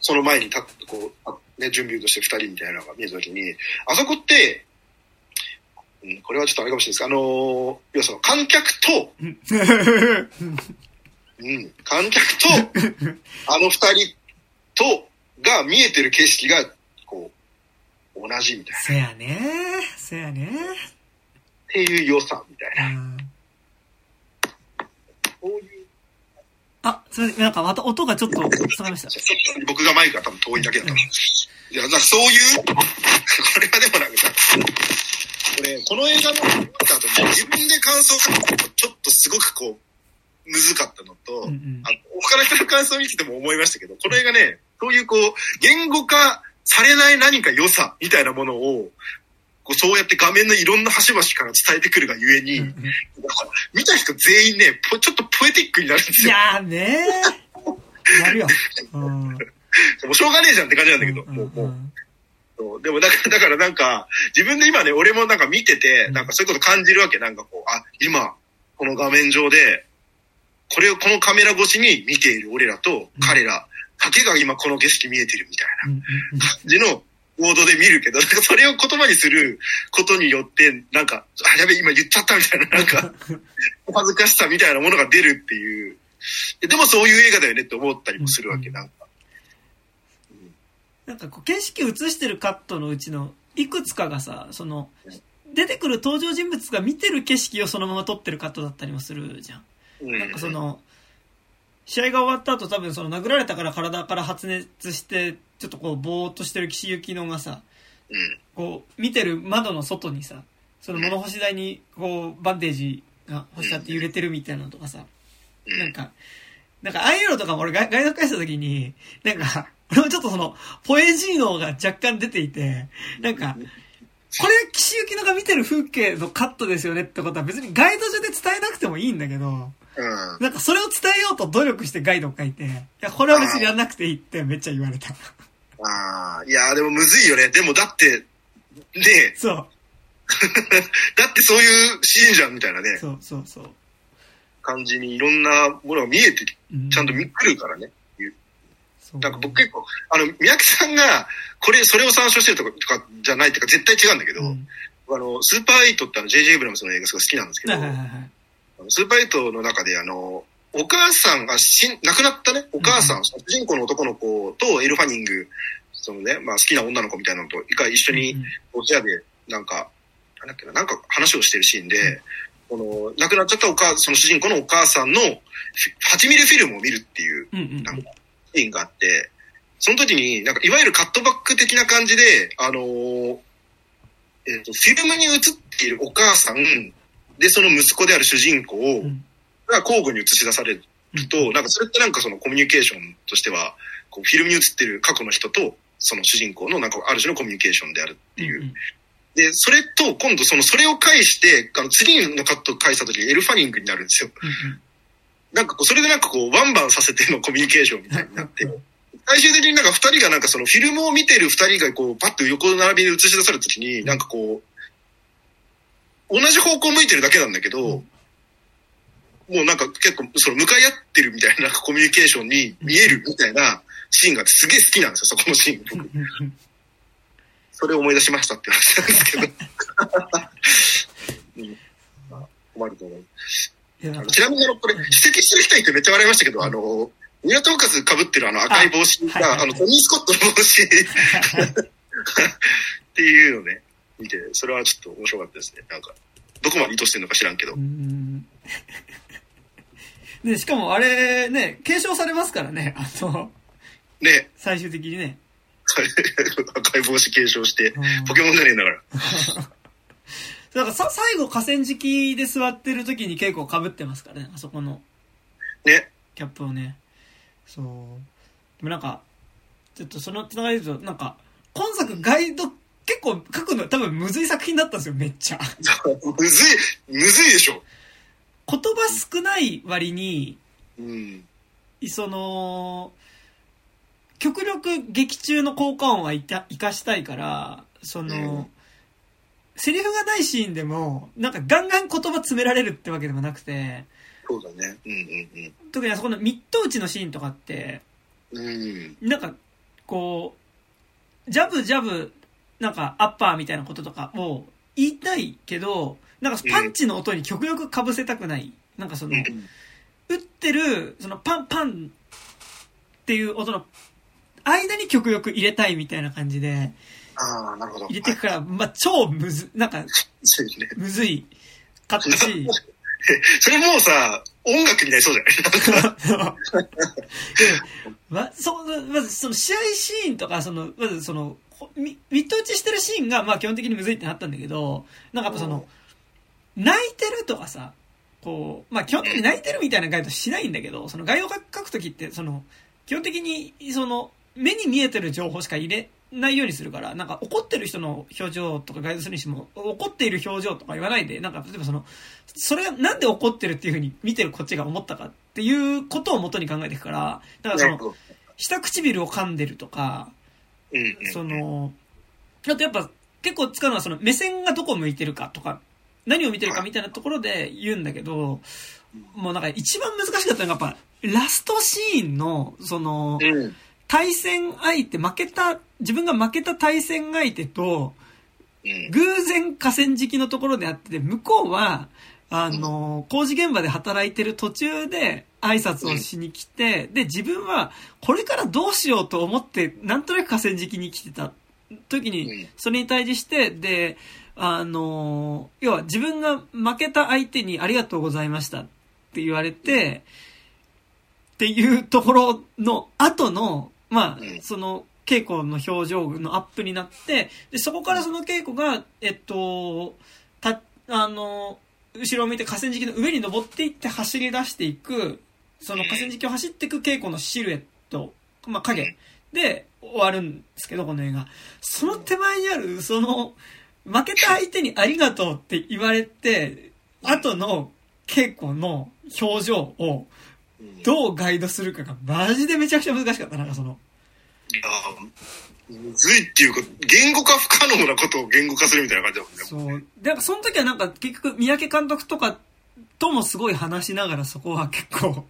その前に立って、こう、あね、準備として二人みたいなのが見えたときに、あそこって、うん、これはちょっとあれかもしれないですけど、あのー要はその観客と、うんうん、観客と、あの二人と、が見えてる景色が、こう、同じみたいな。せやねせやねっていう良さみたいな。うんこういう、あ、すみません。なんかまた音がちょっと下がりました。僕がマイクが多分遠いだけだった。いや、そういう、これはでもなんかさ、これ、この映画の自分で感想を書くとちょっとすごくこう、むずかったのと、うんうんあ他の人の感想を見てても思いましたけど、この映画ね、そういうこう、言語化されない何か良さみたいなものを、こうそうやって画面のいろんな端々から伝えてくるがゆえに、うんうん見た人全員ね、ぽちょっとポエティックになるんですよ。いやーねー。なるよ。うん。もうしょうがねえじゃんって感じなんだけど、うんもう、もう。そうでもだから、だからなんか、自分で今ね、俺もなんか見てて、なんかそういうこと感じるわけ。なんかこう、あ、今、この画面上で、これをこのカメラ越しに見ている俺らと彼らだけが今この景色見えてるみたいな感じのボードで見るけど、なんかそれを言葉にすることによって、なんか、あ、やべ、今言っちゃったみたいな、なんか、*laughs* お恥ずかしさみたいなものが出るっていう。でもそういう映画だよねって思ったりもするわけ、うんなんか。なんかこう景色映してるカットのうちのいくつかがさ、その、出てくる登場人物が見てる景色をそのまま撮ってるカットだったりもするじゃん。うん。なんかその、試合が終わった後多分その殴られたから体から発熱して、ちょっとこうぼーっとしてる岸由紀乃がさ、うん。こう見てる窓の外にさ、その物干し台にこうバンデージが干してあって揺れてるみたいなのとかさ、うんなんか、なんかああいうのとかも俺ガイガイド返した時に、なんか、俺もちょっとその、ポエジー能が若干出ていて、なんか、これ岸由紀乃が見てる風景のカットですよねってことは別にガイド上で伝えなくてもいいんだけど、うん。なんかそれを伝えようと努力してガイドを書いて、いや、これは別にやんなくていいってめっちゃ言われた。ああ、いやーでもむずいよね。でもだって、ねそう、*laughs* だってそういうシーンじゃんみたいなね、そうそうそう。感じにいろんなものが見えて、うんちゃんと見来るからね。そうなんか僕結構、あの、宮城さんが、これ、それを参照してるとかとかじゃないっていうか絶対違うんだけど、うんあの、スーパーエイトってあの、JJ エイブラムスの映画すごい好きなんですけど、はいはいはいはい。あのスーパーエイトの中であの、お母さんが死ん、亡くなったね、お母さん、主人公の男の子とエル・ファニング、そのね、まあ好きな女の子みたいなのと、が一緒にうんお部屋で、なんか、なんだっけな、なんか話をしてるシーンで、この、亡くなっちゃったお母、その主人公のお母さんのフィ8ミリフィルムを見るっていうなんかシーンがあって、その時に、なんかいわゆるカットバック的な感じで、あのーえっ、と、フィルムに映っているお母さん、で、その息子である主人公うんが交互に映し出されると、なんかそれってなんかそのコミュニケーションとしては、こうフィルムに映ってる過去の人と、その主人公のなんかある種のコミュニケーションであるっていう。で、それと、今度その、それを返して、あの、次のカットを返した時にエルファニングになるんですよ。うんなんかこう、それでなんかこう、ワンバンさせてのコミュニケーションみたいになってうん、最終的になんか二人がなんかその、フィルムを見てる二人がこう、パッと横並びで映し出された時に、なんかこう、同じ方向向いてるだけなんだけど、もうなんか結構、その、向かい合ってるみたいなコミュニケーションに見えるみたいなシーンがすげえ好きなんですよ、そこのシーン。僕それを思い出しましたって話なんですけど。*laughs* うんまあ困ると思う。ちなみにあの、これ、指摘してる人いてめっちゃ笑いましたけど、あの、ニラトーカス被ってるあの赤い帽子が、あの、トニー・スコットの帽子 *laughs* っていうのね、見て、それはちょっと面白かったですね。なんか、どこまで意図してるのか知らんけどう。んで、しかもあれね、継承されますからね、あの、ね、最終的にね。赤い帽子継承して、うんポケモンじゃねえんだから。*laughs* だからさ、最後河川敷で座ってる時に結構被ってますからね、あそこの。ね。キャップをね。そう。でもなんか、ちょっとそのつながりで言うと、なんか、今作ガイド結構書くの多分むずい作品だったんですよ、めっちゃ。*laughs* むずい、むずいでしょ。言葉少ない割に、うん。その、極力劇中の効果音は活かしたいから、その、うんセリフがないシーンでも、なんかガンガン言葉詰められるってわけでもなくて、そうだね。うんうんうん。特にあそこのミット打ちのシーンとかって、うん。なんか、こう、ジャブジャブ、なんかアッパーみたいなこととかを言いたいけど、なんかパンチの音に極力被せたくない。なんかその、打ってる、そのパンパンっていう音の間に極力入れたいみたいな感じで、ああ、なるほど。入れていくから、まあ、超むず、なんか、むずいかったし。*laughs* それもうさ、音楽になりそうじゃない？*laughs* ま、そまずその試合シーンとか、その、まずその、ミット打ちしてるシーンが、まあ基本的にむずいってなったんだけど、なんかやっぱその、泣いてるとかさ、こう、まあ基本的に泣いてるみたいなガイドしないんだけど、その概要書くときって、その、基本的に、その、目に見えてる情報しか入れないようにするから、なんか怒ってる人の表情とかガイドするにしても、怒っている表情とか言わないで、なんか例えばその、それがなんで怒ってるっていうふうに見てるこっちが思ったかっていうことを元に考えていくから、だからその、下唇を噛んでるとか、その、あとやっぱ結構使うのはその目線がどこ向いてるかとか、何を見てるかみたいなところで言うんだけど、もうなんか一番難しかったのがやっぱ、ラストシーンの、その、対戦相手、負けた、自分が負けた対戦相手と、偶然河川敷のところであってて、向こうは、あの、工事現場で働いてる途中で挨拶をしに来て、で、自分はこれからどうしようと思って、なんとなく河川敷に来てた時に、それに対峙して、で、あの、要は自分が負けた相手にありがとうございましたって言われて、っていうところの後の、まあ、その、稽古の表情のアップになって、で、そこからその稽古が、えっと、た、あの、後ろを見て河川敷の上に登っていって走り出していく、その河川敷を走っていく稽古のシルエット、まあ影で終わるんですけど、この映画。その手前にある、その、負けた相手にありがとうって言われて、後の稽古の表情をどうガイドするかがマジでめちゃくちゃ難しかった。なんかその。いやむずいっていうか、言語化不可能なことを言語化するみたいな感じだもんね。そう。で、その時はなんか結局、三宅監督とかともすごい話しながらそこは結構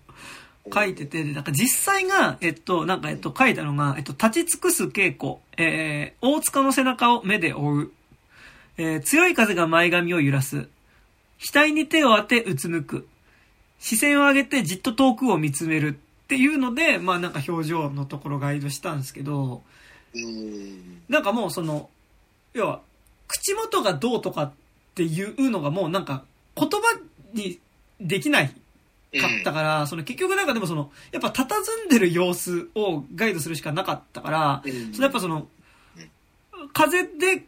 書いてて、で、なんか実際が、えっと、なんかえっと書いたのが、えっと、立ち尽くす稽古、えー、大塚の背中を目で追う、えー、強い風が前髪を揺らす、額に手を当てうつむく、視線を上げてじっと遠くを見つめるっていうので、まあなんか表情のところガイドしたんですけど、なんかもうその、要は、口元がどうとかっていうのがもうなんか言葉にできないかったから、その結局なんかでもその、やっぱ佇んでる様子をガイドするしかなかったから、そのやっぱその、風で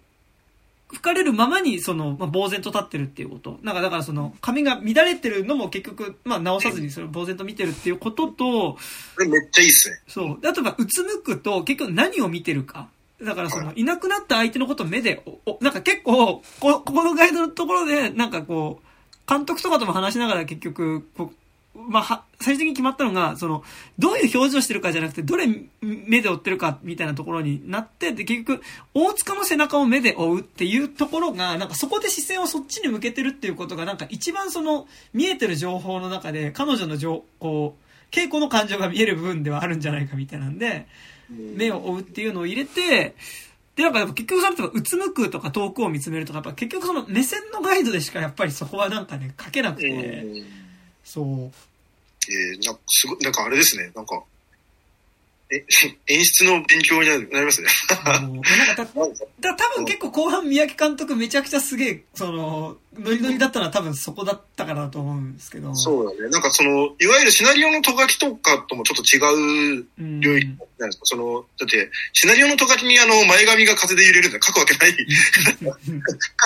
吹かれるままに、その、まあ、呆然と立ってるっていうこと。なんか、だからその、髪が乱れてるのも結局、まあ、直さずにそれを呆然と見てるっていうことと、これめっちゃいいっすね。そう。あとは、うつむくと、結局何を見てるか。だからその、いなくなった相手のことを目で、お、なんか結構、こ、ここのガイドのところで、なんかこう、監督とかとも話しながら結局、こう、まあ、最終的に決まったのが、その、どういう表情してるかじゃなくて、どれ目で追ってるかみたいなところになって、で、結局、大塚の背中を目で追うっていうところが、なんかそこで視線をそっちに向けてるっていうことが、なんか一番その、見えてる情報の中で、彼女の情、こう、稽古の感情が見える部分ではあるんじゃないかみたいなんで、目を追うっていうのを入れて、で、なんか結局うつむくとか遠くを見つめるとか、やっぱ結局その目線のガイドでしかやっぱりそこはなんかね、書けなくて、そう。えー、なんかすごい、なんかあれですね、なんか、え、*laughs* 演出の勉強になりますね。なん *laughs* 多分結構後半三宅監督めちゃくちゃすげえ、その、ノリノリだったのは多分そこだったかなと思うんですけど。そうだね。なんかその、いわゆるシナリオのとがきとかともちょっと違う領域なんですか、その、だって、シナリオのとがきにあの、前髪が風で揺れるって書くわけない。書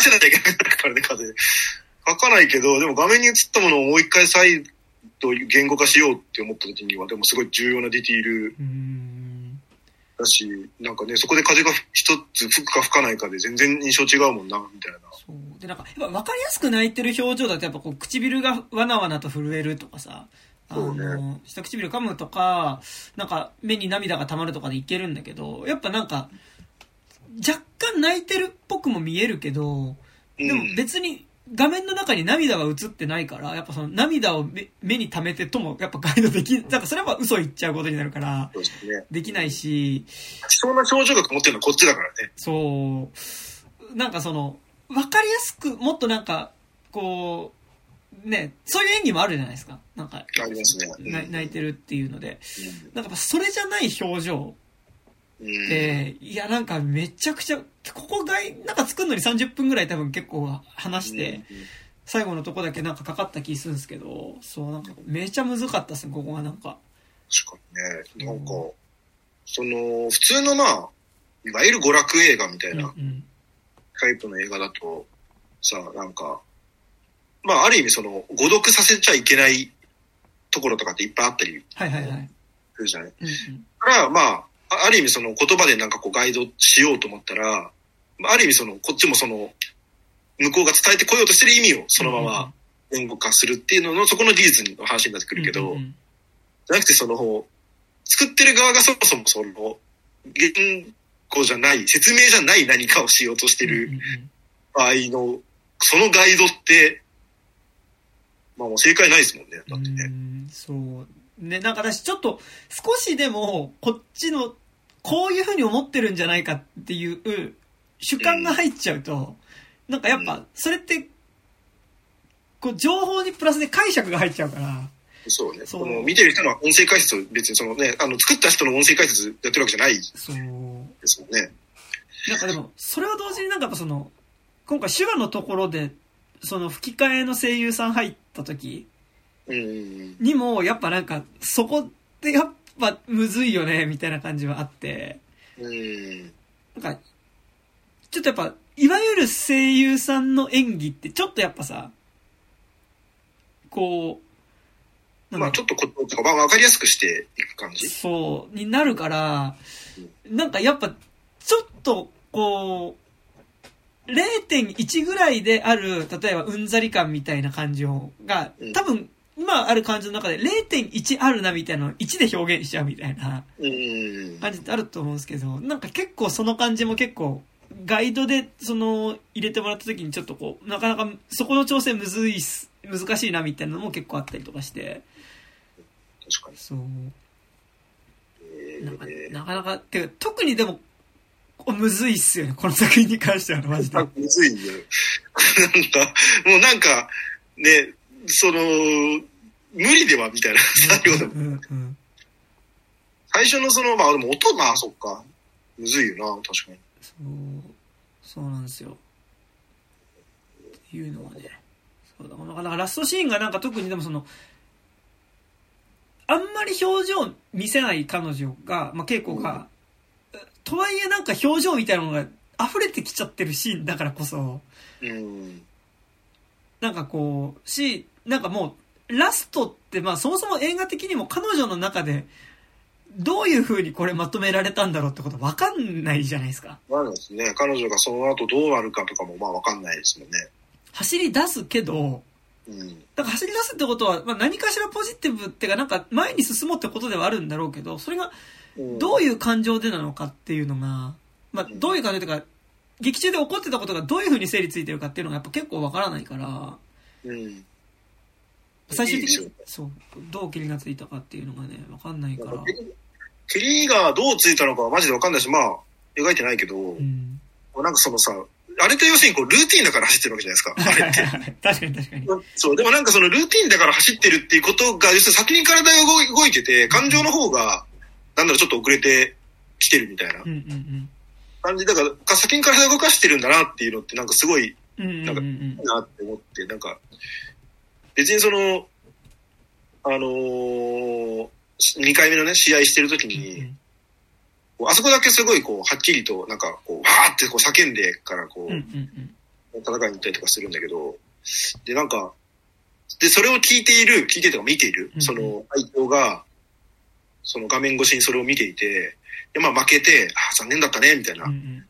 せなきゃいけないからね、風で。書かないけど、でも画面に映ったものをもう一回再度言語化しようって思った時には、でもすごい重要なディティールだし、なんかね、そこで風が一つ吹くか吹かないかで全然印象違うもんな、みたいな。そう。で、なんか、やっぱ分かりやすく泣いてる表情だとやっぱこう唇がわなわなと震えるとかさ、あの、下唇噛むとか、なんか目に涙が溜まるとかでいけるんだけど、やっぱなんか、若干泣いてるっぽくも見えるけど、でも別に画面の中に涙は映ってないから、やっぱその涙を目に溜めてとも、やっぱガイドでき、なんかそれは嘘言っちゃうことになるから、できないし。そんな表情が持ってるのこっちだからね。そう。なんかその、わかりやすく、もっとなんか、こう、ね、そういう演技もあるじゃないですか。なんか、ありますね。泣いてるっていうので。なんかそれじゃない表情で、いや、なんかめちゃくちゃ、ここが、なんか作るのに30分ぐらい多分結構話して、最後のとこだけなんかかかった気するんですけど、そう、なんかめちゃむずかったっすね、ここがなんか。確かにね、なんか、その、普通のまあ、いわゆる娯楽映画みたいなタイプの映画だと、さ、なんか、まあ、ある意味その、誤読させちゃいけないところとかっていっぱいあったりはいはいはい。するじゃない。うんうん、から、まあ、ある意味その言葉でなんかこうガイドしようと思ったら、ある意味その、こっちもその、向こうが伝えてこようとしてる意味をそのまま言語化するっていうのの、そこの技術の話になってくるけど、じゃなくてその、作ってる側がそもそもその、言語じゃない、説明じゃない何かをしようとしてる場合の、そのガイドって、まあもう正解ないですもんね、だってね。そう。ね、なんか私ちょっと少しでもこっちのこういうふうに思ってるんじゃないかっていう主観が入っちゃうと、なんかやっぱそれって、こう情報にプラスで解釈が入っちゃうから。そうね。その見てる人の音声解説を別にそのね、あの作った人の音声解説やってるわけじゃないですもんね。なんかでも、それは同時になんかやっぱその、今回手話のところで、その吹き替えの声優さん入った時、にも、やっぱなんか、そこってやっぱむずいよね、みたいな感じはあって、なんか、ちょっとやっぱ、いわゆる声優さんの演技ってちょっとやっぱさ、こう、まあちょっとこ、まあわかりやすくしていく感じ？そう、になるから、なんかやっぱ、ちょっと、こう、0.1ぐらいである、例えばうんざり感みたいな感じを、が、多分、今ある感じの中で0.1あるなみたいなのを1で表現しちゃうみたいな感じってあると思うんですけど、なんか結構その感じも結構ガイドでその入れてもらった時にちょっとこう、なかなかそこの調整むずいす、難しいなみたいなのも結構あったりとかして。確かに。そう。なんかなかなか、てか特にでも、むずいっすよね、この作品に関しては、マジで。むずいよ。*laughs* なんか、もうなんか、ね、その、無理ではみたいな、最後の。最初のその、まあでも音が、そっか。むずいよな、確かに。そう、そうなんですよ。っていうのはね。そうだ、だからラストシーンがなんか特にでもその、あんまり表情見せない彼女が、まあ、稽古が、うん、とはいえなんか表情みたいなのが溢れてきちゃってるシーンだからこそ、うん、なんかこう、し、なんかもう、ラストってまあそもそも映画的にも彼女の中で、どういう風にこれまとめられたんだろうってことわかんないじゃないですか。わかんないですね。彼女がその後どうなるかとかもまあわかんないですもんね。走り出すけど、うん、だから走り出すってことは、まあ、何かしらポジティブっていうか、なんか前に進もうってことではあるんだろうけど、それがどういう感情でなのかっていうのが、まあ、どういう感情というか、劇中で起こってたことがどういうふうに整理ついてるかっていうのがやっぱ結構わからないから、うん。最終的に、そう、どう霧がついたかっていうのがね、わかんないから。霧がどうついたのかはマジでわかんないし、まあ、描いてないけど、うん、なんかそのさ、あれって要するにこうルーティンだから走ってるわけじゃないですか。*laughs* あれって。確かに確かに。そう、でもなんかそのルーティンだから走ってるっていうことが、要するに先に体が動いてて、感情の方が、なんならちょっと遅れてきてるみたいな感じ。だから、先に体動かしてるんだなっていうのってなんかすごい、なんか、いいなって思って、なんか、別にその、あのー、2回目のね、試合してる時に、あそこだけすごいこう、はっきりと、なんかこう、わーってこう叫んでからこう、戦いに行ったりとかするんだけど、で、なんか、で、それを聞いている、聞いてとか見ている、その相手が、その画面越しにそれを見ていて、で、まあ負けて、あ残念だったね、みたいな感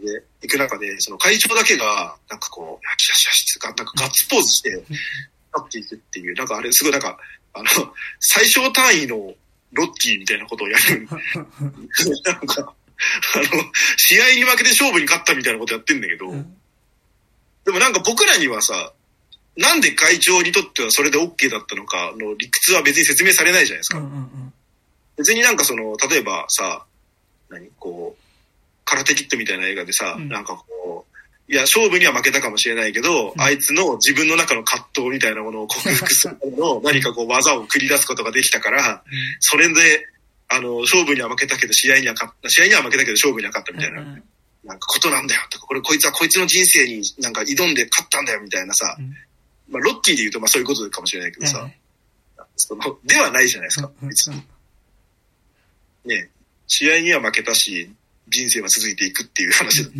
じで行く中で、その会長だけが、なんかこう、よしよしよし、なんかガッツポーズして、立っていくっていう、なんかあれ、すごいなんか、あの、最小単位のロッキーみたいなことをやる。*laughs* なんか、あの、試合に負けて勝負に勝ったみたいなことやってんだけど、でもなんか僕らにはさ、なんで会長にとってはそれで OK だったのかの理屈は別に説明されないじゃないですか。別になんかその、例えばさ、何こう、空手キットみたいな映画でさ、うん、なんかこう、いや、勝負には負けたかもしれないけど、うん、あいつの自分の中の葛藤みたいなものを克服するための *laughs* 何かこう技を繰り出すことができたから、うん、それで、あの、勝負には負けたけど、試合には勝った、試合には負けたけど、勝負には勝ったみたいな、なんかことなんだよとか、これこいつはこいつの人生になんか挑んで勝ったんだよみたいなさ、まあ、ロッキーで言うとまあそういうことかもしれないけどさ、その、ではないじゃないですか、別に。ね、試合には負けたし、人生は続いていくっていう話だ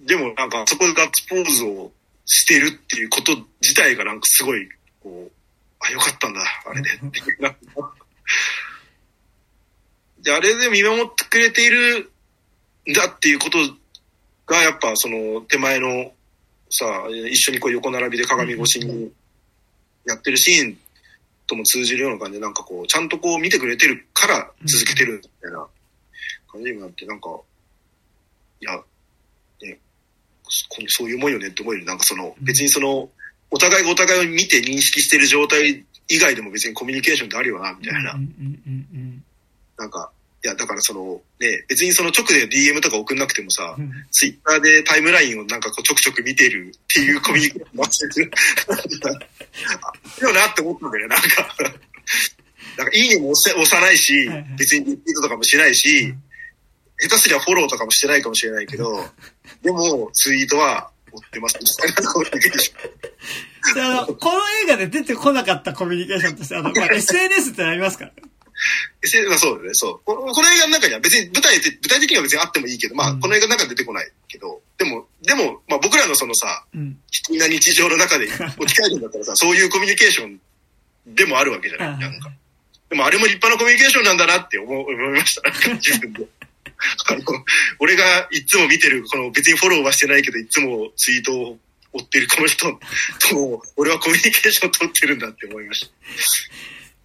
でもなんかそこでガッツポーズをしてるっていうこと自体がなんかすごい、こう、あ、よかったんだ、あれでっていう。で、あれで見守ってくれているんだっていうことが、やっぱその手前のさ、一緒にこう横並びで鏡越しにやってるシーンとも通じるような感じで、なんかこう、ちゃんとこう見てくれてるから続けてるみたいな感じになって、なんか、や、ね、そういうもんよねって思える。なんかその、別にその、お互いがお互いを見て認識してる状態以外でも別にコミュニケーションってあるよな、みたいな。なんか、いや、だからその、ね、別にその直で DM とか送んなくてもさ、うん、ツイッターでタイムラインをなんかこうちょくちょく見てるっていうコミュニケーションもしてる。でもなって思ったんだよ、なんか。*laughs* なんかいいねも押押さないし、別にリピートとかもしないし、うん、下手すりゃフォローとかもしてないかもしれないけど、*laughs* でもツイートは追ってますみたいなコミュニケーション。*laughs* あの、この映画で出てこなかったコミュニケーションとして、あの、*laughs* まあ、SNS ってありますから。まあそうだね、そう。この映画の中には別に舞台で、舞台的には別にあってもいいけど、まあこの映画の中で出てこないけど、でも、でも、まあ僕らのそのさ、うん、みんな日常の中で置き換えるんだったらさ、そういうコミュニケーションでもあるわけじゃない。なんか。でもあれも立派なコミュニケーションなんだなって思思いました。自分で。あの、俺がいつも見てる、この別にフォローはしてないけど、いつもツイートを追ってるこの人と、俺はコミュニケーションを取ってるんだって思いました。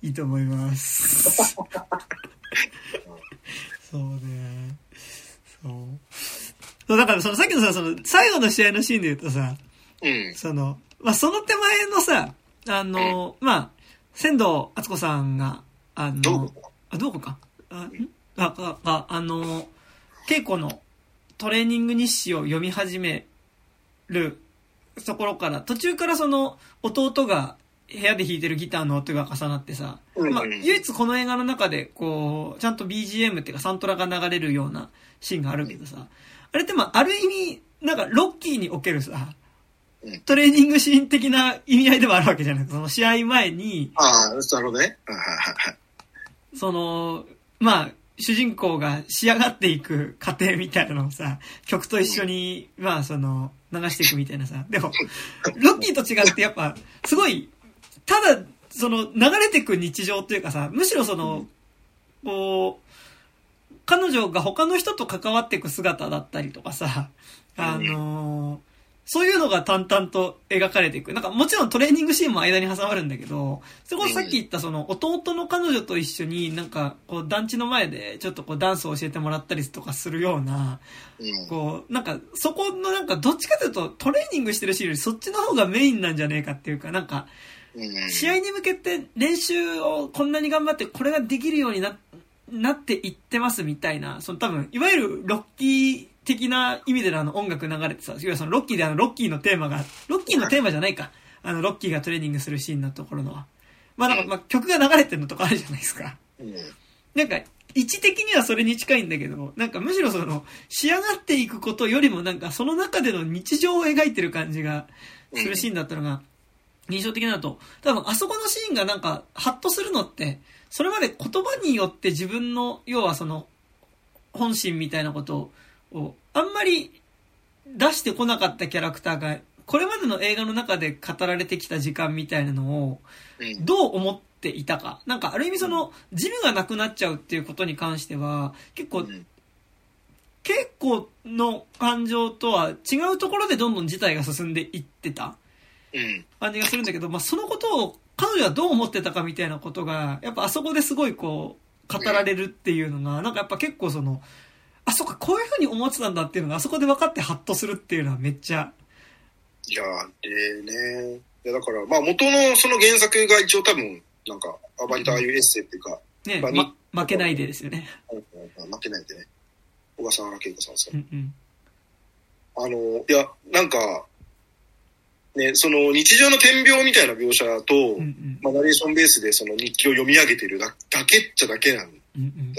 いいと思います。そうね。そう。そう、だからそのさっきのさ、その最後の試合のシーンで言うとさ、うん、その、まあ、その手前のさ、あの、うん、まあ、仙道敦子さんが、あの、あ、どこか？あ、あ、あ、ああの、稽古のトレーニング日誌を読み始めるところから、途中からその弟が部屋で弾いてるギターの音が重なってさ、まあ、唯一この映画の中で、こう、ちゃんと BGM っていうかサントラが流れるようなシーンがあるけどさ、あれってまあ、ある意味、なんかロッキーにおけるさ、トレーニングシーン的な意味合いでもあるわけじゃない。その試合前に、ああ、なるほどね。その、まあ、主人公が仕上がっていく過程みたいなのをさ、曲と一緒に、まあその、流していくみたいなさ。でも、ロッキーと違ってやっぱ、すごいただ、その、流れてく日常というかさ、むしろその、こう、彼女が他の人と関わっていく姿だったりとかさ、あのー、そういうのが淡々と描かれていく。なんかもちろんトレーニングシーンも間に挟まるんだけど、そこさっき言ったその弟の彼女と一緒になんかこう団地の前でちょっとこうダンスを教えてもらったりとかするような、こう、なんかそこのなんかどっちかというとトレーニングしてるシーンよりそっちの方がメインなんじゃねえかっていうか、なんか、試合に向けて練習をこんなに頑張ってこれができるようにななっていってますみたいな、その多分、いわゆるロッキー的な意味でのあの音楽流れてさ、いわゆるそのロッキーであのロッキーのテーマが、ロッキーのテーマじゃないか。あの、ロッキーがトレーニングするシーンのところの。まあなんか、まあ曲が流れてるのとかあるじゃないですか。うん。なんか、位置的にはそれに近いんだけど、なんかむしろその、仕上がっていくことよりもなんかその中での日常を描いてる感じがするシーンだったのが、印象的だと、多分あそこのシーンがなんか、ハッとするのって、それまで言葉によって自分の、要はその、本心みたいなことを、あんまり出してこなかったキャラクターが、これまでの映画の中で語られてきた時間みたいなのを、どう思っていたか。なんか、ある意味その、ジムがなくなっちゃうっていうことに関しては、結構、結構の感情とは違うところでどんどん事態が進んでいってた感じがするんだけど、まあ、そのことを彼女はどう思ってたかみたいなことが、やっぱあそこですごいこう、語られるっていうのが、なんかやっぱ結構その、あ、そっか、こういう風に思ってたんだっていうのが、あそこで分かってハッとするっていうのはめっちゃ。いやでね。いや、だから、まあ元のその原作が一応多分、なんか、割とああいうエッセイっていうか、ね、ま、負けないでですよね。負けないでね。小笠原恵子さんですうんうん、あの、いや、なんか、ね、その日常の点描みたいな描写と、うんうん、まあ、ナレーションベースでその日記を読み上げてるだだけっちゃだけなんだ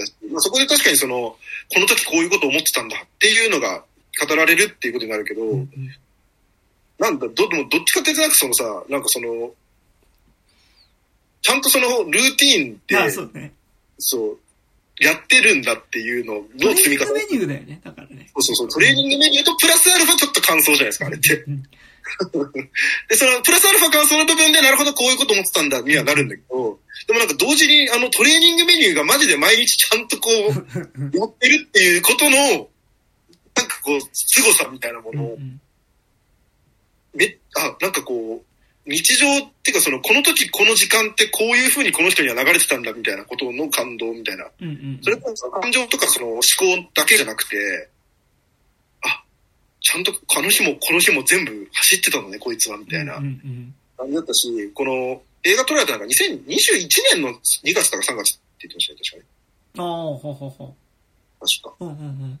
し、うんうん、まあ、そこで確かにその、この時こういうことを思ってたんだっていうのが語られるっていうことになるけど、うんうん、なんだ、ど、どっちかってなんかそのさ、なんかその、ちゃんとそのルーティーンで、そうね。そう、やってるんだっていうのの積み重ね。トレーニングだよね、だからね。そうそうそう、トレーニングメニューとプラスアルファちょっと感想じゃないですか、あれって。*laughs* で、その、プラスアルファ感想の部分で、なるほど、こういうこと思ってたんだ、にはなるんだけど、でもなんか同時に、あの、トレーニングメニューがマジで毎日ちゃんとこう、*laughs* やってるっていうことの、なんかこう、凄さみたいなものを、め、あ、なんかこう、日常っていうかその、この時この時間ってこういうふうにこの人には流れてたんだみたいなことの感動みたいな。うんうん、それこそ感情とかその思考だけじゃなくて、あ、ちゃんとあの日もこの日も全部走ってたのね、こいつは、みたいな感じだったし、この映画撮られたのが2021年の2月から3月って言ってましたね、確かに。ああ、ほうほうほう。確か。うんうん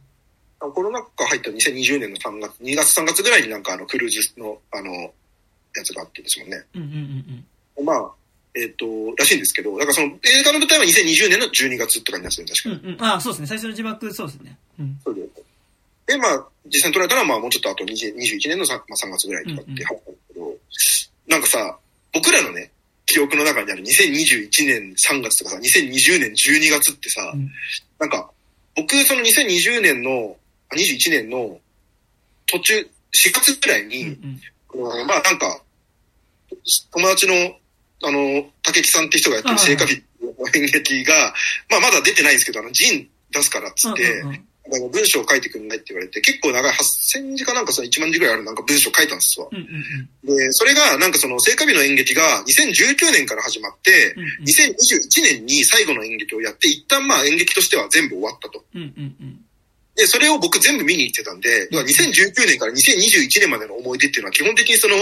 うん。コロナ禍入った2020年の3月、2月3月ぐらいになんかあのクルーズの、あの、やつがあってですもんね。うんうんうん、まあ、えっ、ー、と、らしいんですけど、だからその映画の舞台は2020年の12月とかになってるん確かに。うんうん、ああ、そうですね。最初の字幕、そうですね。うん。そうで。で、まあ、実際に撮られたのは、まあ、もうちょっとあと21年の 3,、まあ、3月ぐらいとかってうんうん、なんかさ、僕らのね、記憶の中にある2021年3月とかさ、2020年12月ってさ、うん、なんか、僕、その2020年の、21年の途中、4月ぐらいに、うんうん、まあなんか、友達の、あの、竹木さんって人がやってる聖火日の演劇が、まあまだ出てないんですけど、あの、ジン出すからっつって、あの文章を書いてくんないって言われて、結構長い8000字かなんかさ、1万字ぐらいあるなんか文章書いたんですわ。で、それがなんかその聖火日の演劇が2019年から始まって、うんうん、2021年に最後の演劇をやって、一旦まあ演劇としては全部終わったと。うんうんうんで、それを僕全部見に行ってたんで、2019年から2021年までの思い出っていうのは基本的にその、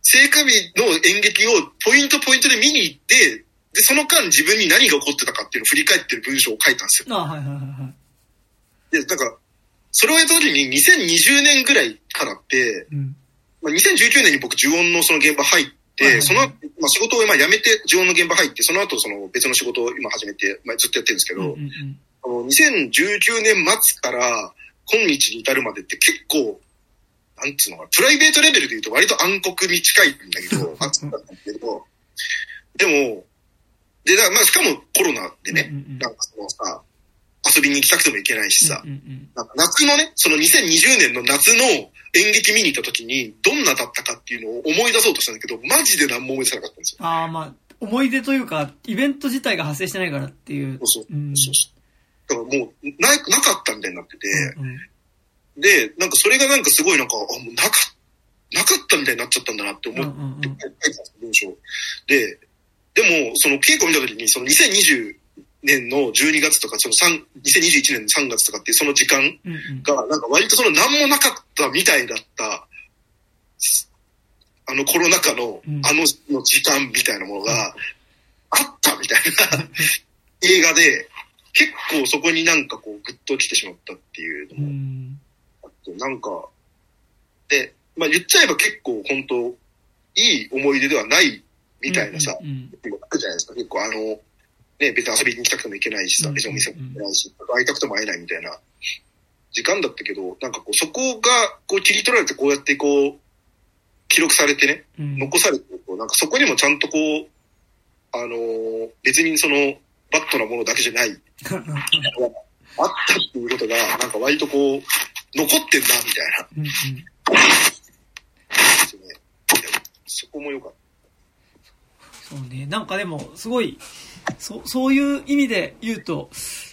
聖火日の演劇をポイントポイントで見に行って、で、その間自分に何が起こってたかっていうのを振り返ってる文章を書いたんですよ。あはいはいはいはい。で、なんか、それをやった時に2020年ぐらいからって、うん、まあ、2019年に僕呪音のその現場入って、はいはい。はい、その、まあ、仕事を今辞めて呪音の現場入って、その後その別の仕事を今始めて、まあ、ずっとやってるんですけど、うんうんうん。あの、2019年末から今日に至るまでって結構、なんつうのかな、プライベートレベルで言うと割と暗黒に近いんだけど、*laughs* 暑かったんだけど、でも、で、まあ、しかもコロナでね、うんうんうん、なんかそのさ、遊びに行きたくても行けないしさ、うんうんうん、なんか夏のね、その2020年の夏の演劇見に行った時に、どんなだったかっていうのを思い出そうとしたんだけど、マジで何も思い出せなかったんですよ。ああ、まあ、思い出というか、イベント自体が発生してないからっていう。そうそう。うん、そうそうだからもうな、なかったみたいになってて、うんうん、で、なんかそれがなんかすごいなんか、あ、もうなか、なかったみたいになっちゃったんだなって思って書いてたんです文章。で、でも、その稽古見た時に、その2020年の12月とか、その3、2021年の3月とかっていうその時間が、なんか割とその何もなかったみたいだった、あのコロナ禍のあのの時間みたいなものがあったみたいな映画で、結構そこになんかこうグッと来てしまったっていうのもあって、なんか、で、まあ言っちゃえば結構本当いい思い出ではないみたいなさ、あるじゃないですか。結構あの、ね、別に遊びに行きたくても行けないしさ、別にお店も行けないし、会いたくても会えないみたいな。時間だったけど、なんかこう、そこがこう切り取られてこうやってこう、記録されてね、残されてると、なんかそこにもちゃんとこう、あのー、別にその、バットなものだけじゃない、あったっていうことが、なんか割とこう、残ってんな、みたいな。うんうん、そこも良かった。そうね。なんかでも、すごい、そそういう意味で言うと、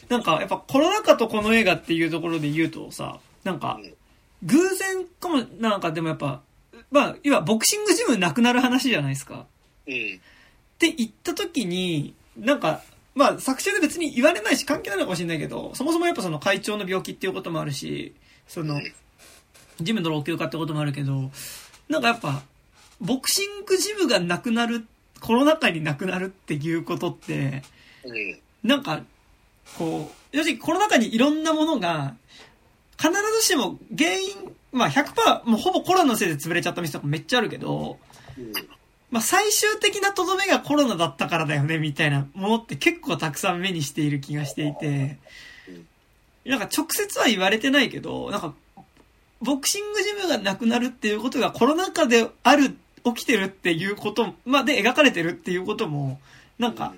なんかやっぱコロナ禍とこの映画っていうところで言うとさ、なんか、偶然かも、なんかでもやっぱ、まあ、要はボクシングジムなくなる話じゃないですか。うん。って言った時に、なんか、まあ、作中で別に言われないし関係ないのかもしれないけど、そもそもやっぱその会長の病気っていうこともあるし、その、ジムの老朽化ってこともあるけど、なんかやっぱ、ボクシングジムがなくなる、コロナ禍になくなるっていうことって、なんか、こう、正直コロナ禍にいろんなものが、必ずしも原因、まあ100%、もうほぼコロナのせいで潰れちゃった店とかめっちゃあるけど、まあ最終的なとどめがコロナだったからだよね、みたいなものって結構たくさん目にしている気がしていて、なんか直接は言われてないけど、なんか、ボクシングジムがなくなるっていうことがコロナ禍である、起きてるっていうことまあ、で描かれてるっていうことも、なんか、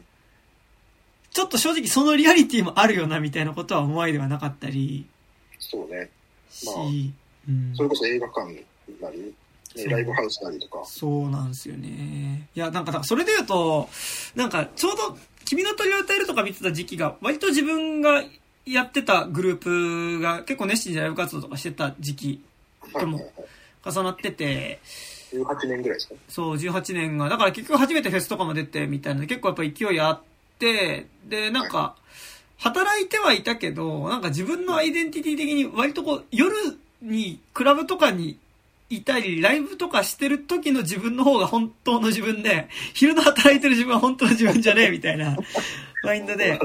ちょっと正直そのリアリティもあるよなみたいなことは思わいではなかったり。そうね。まあ、うん、それこそ映画館なり、ね、ライブハウスなりとか。そうなんですよね。いや、なんか、それで言うと、なんか、ちょうど、君の鳥を歌えるとか見てた時期が、割と自分がやってたグループが結構熱心にライブ活動とかしてた時期とも重なってて、18年ぐらいですか？そう、18年が。だから結局初めてフェスとかも出てみたいな、結構やっぱ勢いあって、で、なんか、働いてはいたけど、なんか自分のアイデンティティ的に割とこう、夜にクラブとかにいたり、ライブとかしてる時の自分の方が本当の自分で、昼の働いてる自分は本当の自分じゃねえみたいなマインドで、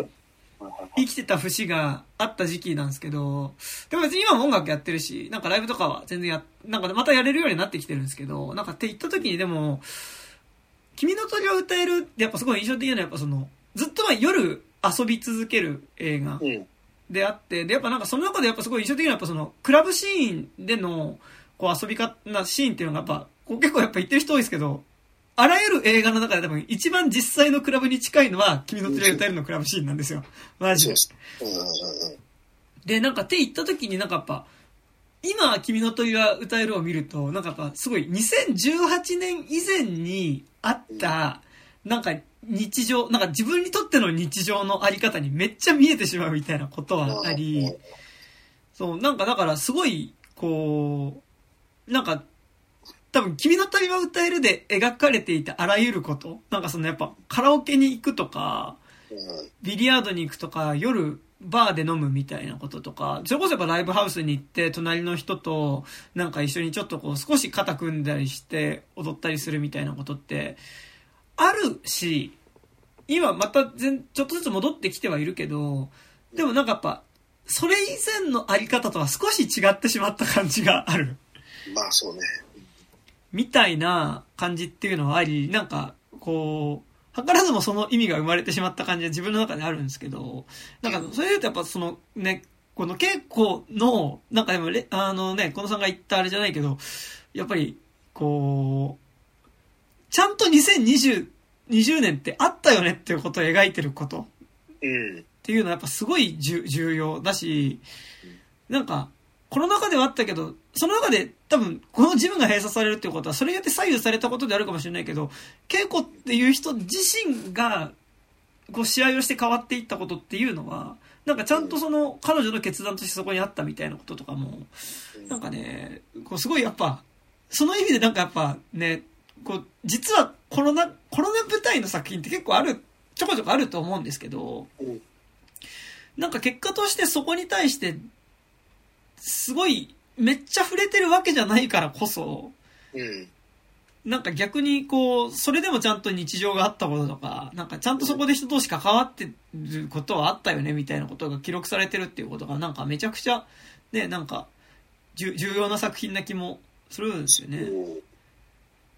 生きてた節があった時期なんですけど、でも別に今も音楽やってるし、なんかライブとかは全然や、なんかまたやれるようになってきてるんですけど、なんかって言った時にでも、君の鳥を歌えるってやっぱすごい印象的なのはやっぱその、ずっとまあ夜遊び続ける映画であって、で、やっぱなんかその中でやっぱすごい印象的なやっぱその、クラブシーンでの、こう遊び方なシーンっていうのがやっぱ、こう結構やっぱ言ってる人多いですけど、あらゆる映画の中で多分一番実際のクラブに近いのは、君の連れ歌えるのクラブシーンなんですよ。マジで。で、なんかって言った時になんかやっぱ、今、君の鳥は歌えるを見ると、なんかやっぱすごい2018年以前にあった、なんか日常、なんか自分にとっての日常のあり方にめっちゃ見えてしまうみたいなことはあり、そう、なんかだからすごい、こう、なんか多分、君の鳥は歌えるで描かれていたあらゆること。なんかそのやっぱカラオケに行くとか、ビリヤードに行くとか、夜バーで飲むみたいなこととか、それこそやっぱライブハウスに行って隣の人となんか一緒にちょっとこう少し肩組んだりして踊ったりするみたいなことってあるし、今また全ちょっとずつ戻ってきてはいるけど、でもなんかやっぱ、それ以前のあり方とは少し違ってしまった感じがある。まあそうね。みたいな感じっていうのはあり、なんか、こう、図らずもその意味が生まれてしまった感じは自分の中であるんですけど、なんか、それで言うとやっぱそのね、この稽古の、なんかでも、あのね、このさんが言ったあれじゃないけど、やっぱり、こう、ちゃんと2020、20年ってあったよねっていうことを描いてること。っていうのはやっぱすごい重要だし、なんか、コロナ禍ではあったけど、その中で多分、このジムが閉鎖されるっていうことは、それによって左右されたことであるかもしれないけど、稽古っていう人自身が、こう試合をして変わっていったことっていうのは、なんかちゃんとその彼女の決断としてそこにあったみたいなこととかも、なんかね、こうすごいやっぱ、その意味でなんかやっぱね、こう、実はコロナ、コロナ舞台の作品って結構ある、ちょこちょこあると思うんですけど、なんか結果としてそこに対してすごい、めっちゃ触れてるわけじゃないからこそ、うん。なんか逆にこう、それでもちゃんと日常があったこととか、なんかちゃんとそこで人同士関わってることはあったよねみたいなことが記録されてるっていうことがなんかめちゃくちゃ、ね、なんか、重要な作品な気もするんですよね。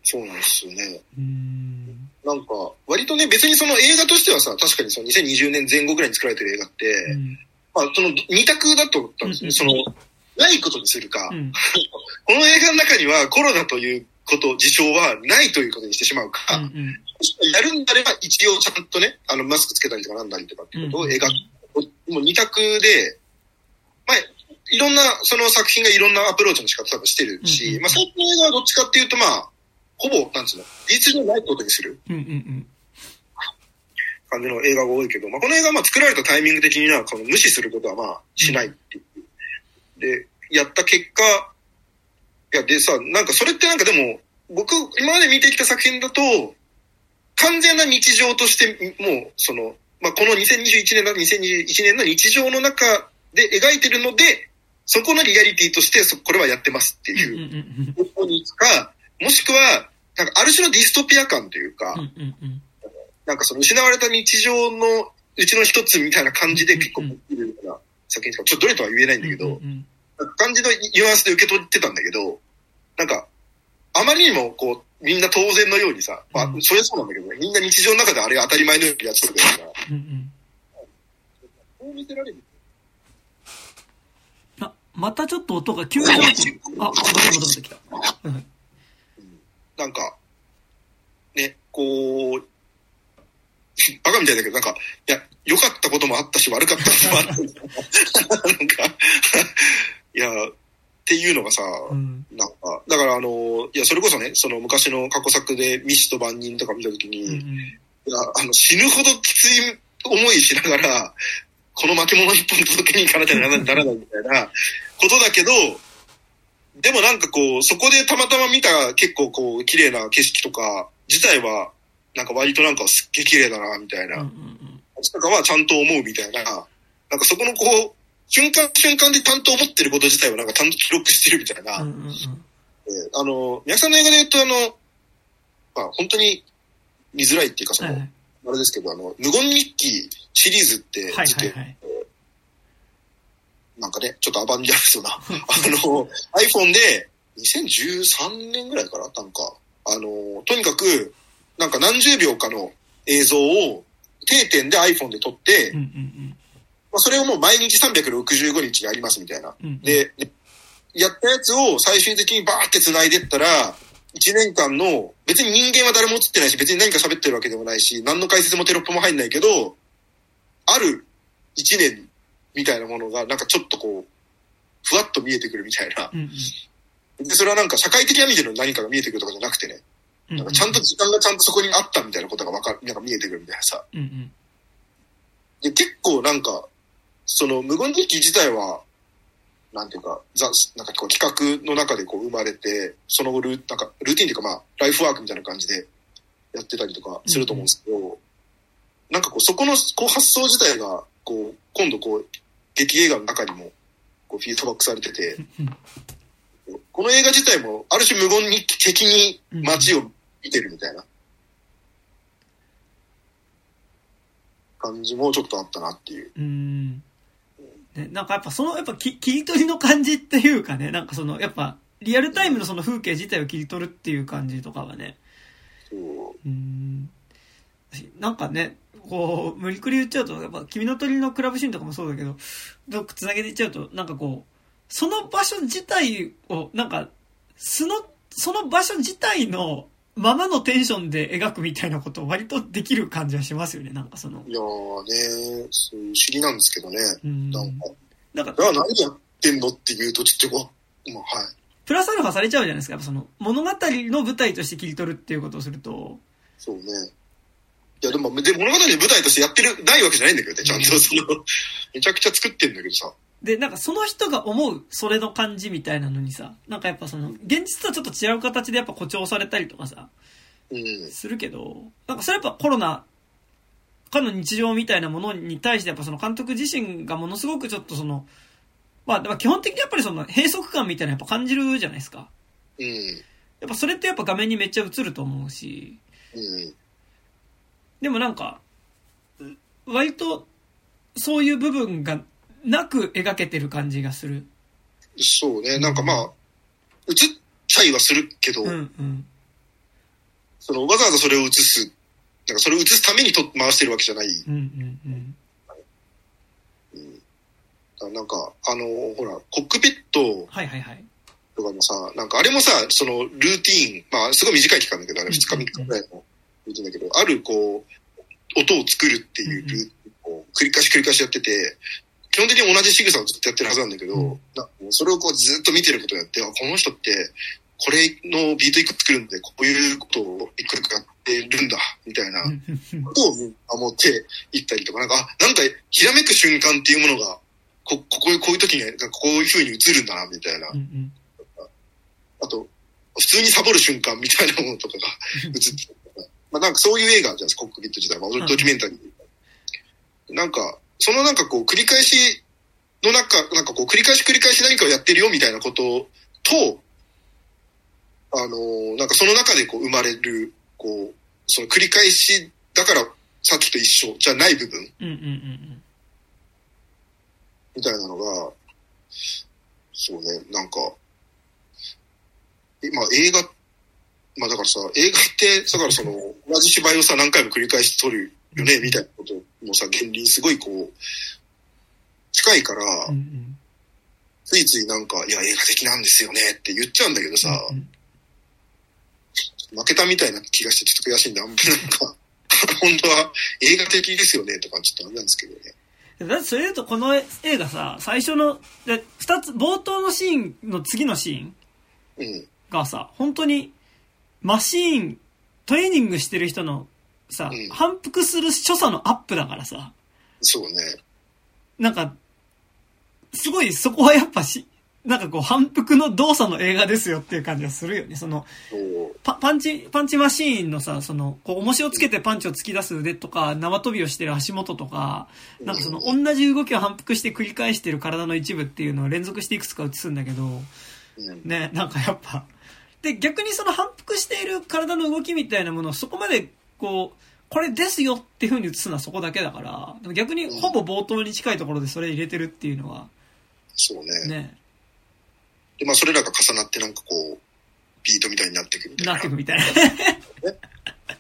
そうなんですよね。うん。なんか、割とね、別にその映画としてはさ、確かにその2020年前後ぐらいに作られてる映画って、うん。まあ、その二択だと思ったんですね。うんその、ないことにするか、うん。この映画の中にはコロナということ、事象はないということにしてしまうか、うんうん。やるんであれば一応ちゃんとね、あの、マスクつけたりとかなんだりとかっていうことを描く。もう二択で、まあ、いろんな、その作品がいろんなアプローチの仕方多分してるし、うんうんまあ、最近の映画はどっちかっていうと、まあ、ほぼ、なんつうの、事実上ないことにするうんうん感じの映画が多いけど、まあ、この映画はまあ作られたタイミング的には、この無視することはまあ、しないっていう。で、やった結果、いや、でさ、なんかそれってなんかでも、僕、今まで見てきた作品だと、完全な日常として、もう、その、まあ、この2021年だ、2021年の日常の中で描いてるので、そこのリアリティとして、そこれはやってますっていううん方向に行くか、もしくは、なんかある種のディストピア感というか。なんかその失われた日常のうちの一つみたいな感じで結構うん見るような作品とか、ちょっとどれとは言えないんだけど、うんうん感じのニュアンスで受け取ってたんだけど、なんか、あまりにもこう、みんな当然のようにさ、まあう、んそれはそうなんだけど、みんな日常の中であれが当たり前のようにやってたから、うんうん。こう見せられる。あ、またちょっと音が急に。あ、戻って戻ってきた。うんなんか、ね、こう、*laughs* バカみたいだけど、なんか、いや、良かったこともあったし、悪かったこともあった。*laughs* なんか、いや、っていうのがさ、うん。なんか、だからあの、いや、それこそね、その昔の過去作でミスと万人とか見たときに、いうんうん。や、あの、死ぬほどきつい思いしながら、この巻物一本届けに行かなきゃならない *laughs* みたいなことだけど、でもなんかこう、そこでたまたま見た結構こう、綺麗な景色とか、自体は、なんか割となんかすっげえ綺麗だな、みたいな。うんうんとかはちゃんと思うみたいな、なんかそこのこう、瞬間瞬間でちゃんと思ってること自体をなんかちゃんと記録してるみたいな。うん。うんうんうん。えーあの、宮城さんの映画で言うとあの、まあ本当に見づらいっていうかその、はいはいあれですけど、あの、無言日記シリーズってはいはいはい。なんかね、ちょっとアバンギャルドな、*laughs* あの、iPhone で2013年ぐらいからなんか、あの、とにかく、なんか何十秒かの映像を定点で iPhone で撮って、うんうんまあ、それをもう毎日365日やりますみたいな。うん。うん、で、やったやつを最終的にバーって繋いでったら、1年間の、別に人間は誰も映ってないし、別に何か喋ってるわけでもないし、何の解説もテロップも入んないけど、ある1年みたいなものが、なんかちょっとこう、ふわっと見えてくるみたいな。うんうん。で、それはなんか社会的な意味での何かが見えてくるとかじゃなくてね、うんなんかちゃんと時間がちゃんとそこにあったみたいなことがわかる、なんか見えてくるみたいなさ。うんうん。で、結構なんか、その無言日記自体は、なんていうか、ザ、なんかこう企画の中でこう生まれて、その後ルー、なんかルーティンっていうかまあ、ライフワークみたいな感じでやってたりとかすると思うんですけど、なんかこう、そこのこう発想自体が、こう、今度こう、劇映画の中にも、こう、フィードバックされてて、うんこの映画自体も、ある種無言日記的に街を見てるみたいな感じもちょっとあったなっていう。うん。ね、なんかやっぱその、やっぱき切り取りの感じっていうかね、なんかその、やっぱ、リアルタイムのその風景自体を切り取るっていう感じとかはね、うん。なんかね、こう、無理くり言っちゃうと、やっぱ、君の鳥のクラブシーンとかもそうだけど、どっか繋げていっちゃうと、なんかこう、その場所自体を、なんか、その、その場所自体のままのテンションで描くみたいなことを割とできる感じはしますよね、なんかその。いやーね、そう不思議なんですけどね。うん。なんか、なんか何やってんのって言うとちょっとまあはい。プラスアルファされちゃうじゃないですか。やっぱその、物語の舞台として切り取るっていうことをすると、そうね。いやでも、で物語の舞台としてやってる、ないわけじゃないんだけどね、ちゃんとその、めちゃくちゃ作ってんだけどさ。で、なんかその人が思うそれの感じみたいなのにさ、なんかやっぱその、現実とはちょっと違う形でやっぱ誇張されたりとかさ、うん。するけど、なんかそれやっぱコロナかの日常みたいなものに対してやっぱその監督自身がものすごくちょっとその、まあ、でも基本的にやっぱりその閉塞感みたいなのやっぱ感じるじゃないですか。うん。やっぱそれってやっぱ画面にめっちゃ映ると思うし、うん。でもなんか、割とそういう部分がなく描けてる感じがする。そうね。なんかまあ、映っちゃいはするけど、うんうん。そのわざわざそれを映す、なんかそれを映すためにと回してるわけじゃない。うんうんうん。うん、なんか、あの、ほら、コックピットはいはいはい。とかもさ、なんかあれもさ、そのルーティーン、まあすごい短い期間だけど、あれ2日3日ぐらいのルーティーンだけど、あるこう、音を作るっていうルーティーンを繰り返し繰り返しやってて、基本的に同じ仕草をずっとやってるはずなんだけど、うんなそれをこうずっと見てることによって、あこの人って、これのビート一個作るんで、こういうことを一個一個やってるんだ、みたいなことを思っていったりとか、なんか、あ、なんか、ひらめく瞬間っていうものが、こ、ここ、こういう時に、こういう風に映るんだな、みたいなうんう。んあと、普通にサボる瞬間みたいなものとかが *laughs* 映って。まあなんかそういう映画じゃないですか、コックピット自体。まあドキュメンタリー。なんか、そのなんかこう繰り返しの中、なんかこう繰り返し繰り返し何かをやってるよみたいなことと、あのなんかその中でこう生まれる、こう、その繰り返しだからさっきと一緒じゃない部分。みたいなのが、そうね、なんか、まあ映画、まあだからさ、映画って、だからその、同じ芝居をさ、何回も繰り返し撮るよね、みたいなこともさ、原理にすごいこう、近いからうん。う、んついついなんか、いや、映画的なんですよねって言っちゃうんだけどさ、うん負けたみたいな気がしてちょっと悔しいんで、あんまりなんか、*laughs* 本当は映画的ですよねとかちょっとあれなんですけどね。うん。だってそれ言うとこの映画さ、最初の、で、二つ、冒頭のシーンの次のシーンうん。がさ、本当に、マシーン、トレーニングしてる人のさうん、反復する所作のアップだからさ、そうね。なんか、すごいそこはやっぱし、なんかこう反復の動作の映画ですよっていう感じがするよね。その、そうパパンチ、パンチマシーンのさ、その、こう、重しをつけてパンチを突き出す腕とか、縄跳びをしてる足元とか、なんかその、同じ動きを反復して繰り返してる体の一部っていうのを連続していくつか映すんだけど、うん。ね、なんかやっぱ、で、逆にその反復している体の動きみたいなものをそこまで、こう、これですよっていう風に映すのはそこだけだから、でも逆にほぼ冒頭に近いところでそれ入れてるっていうのは、そうね。ね、で、まあそれらが重なってなんかこう、ビートみたいになっていくみたいな。なってくみたいななん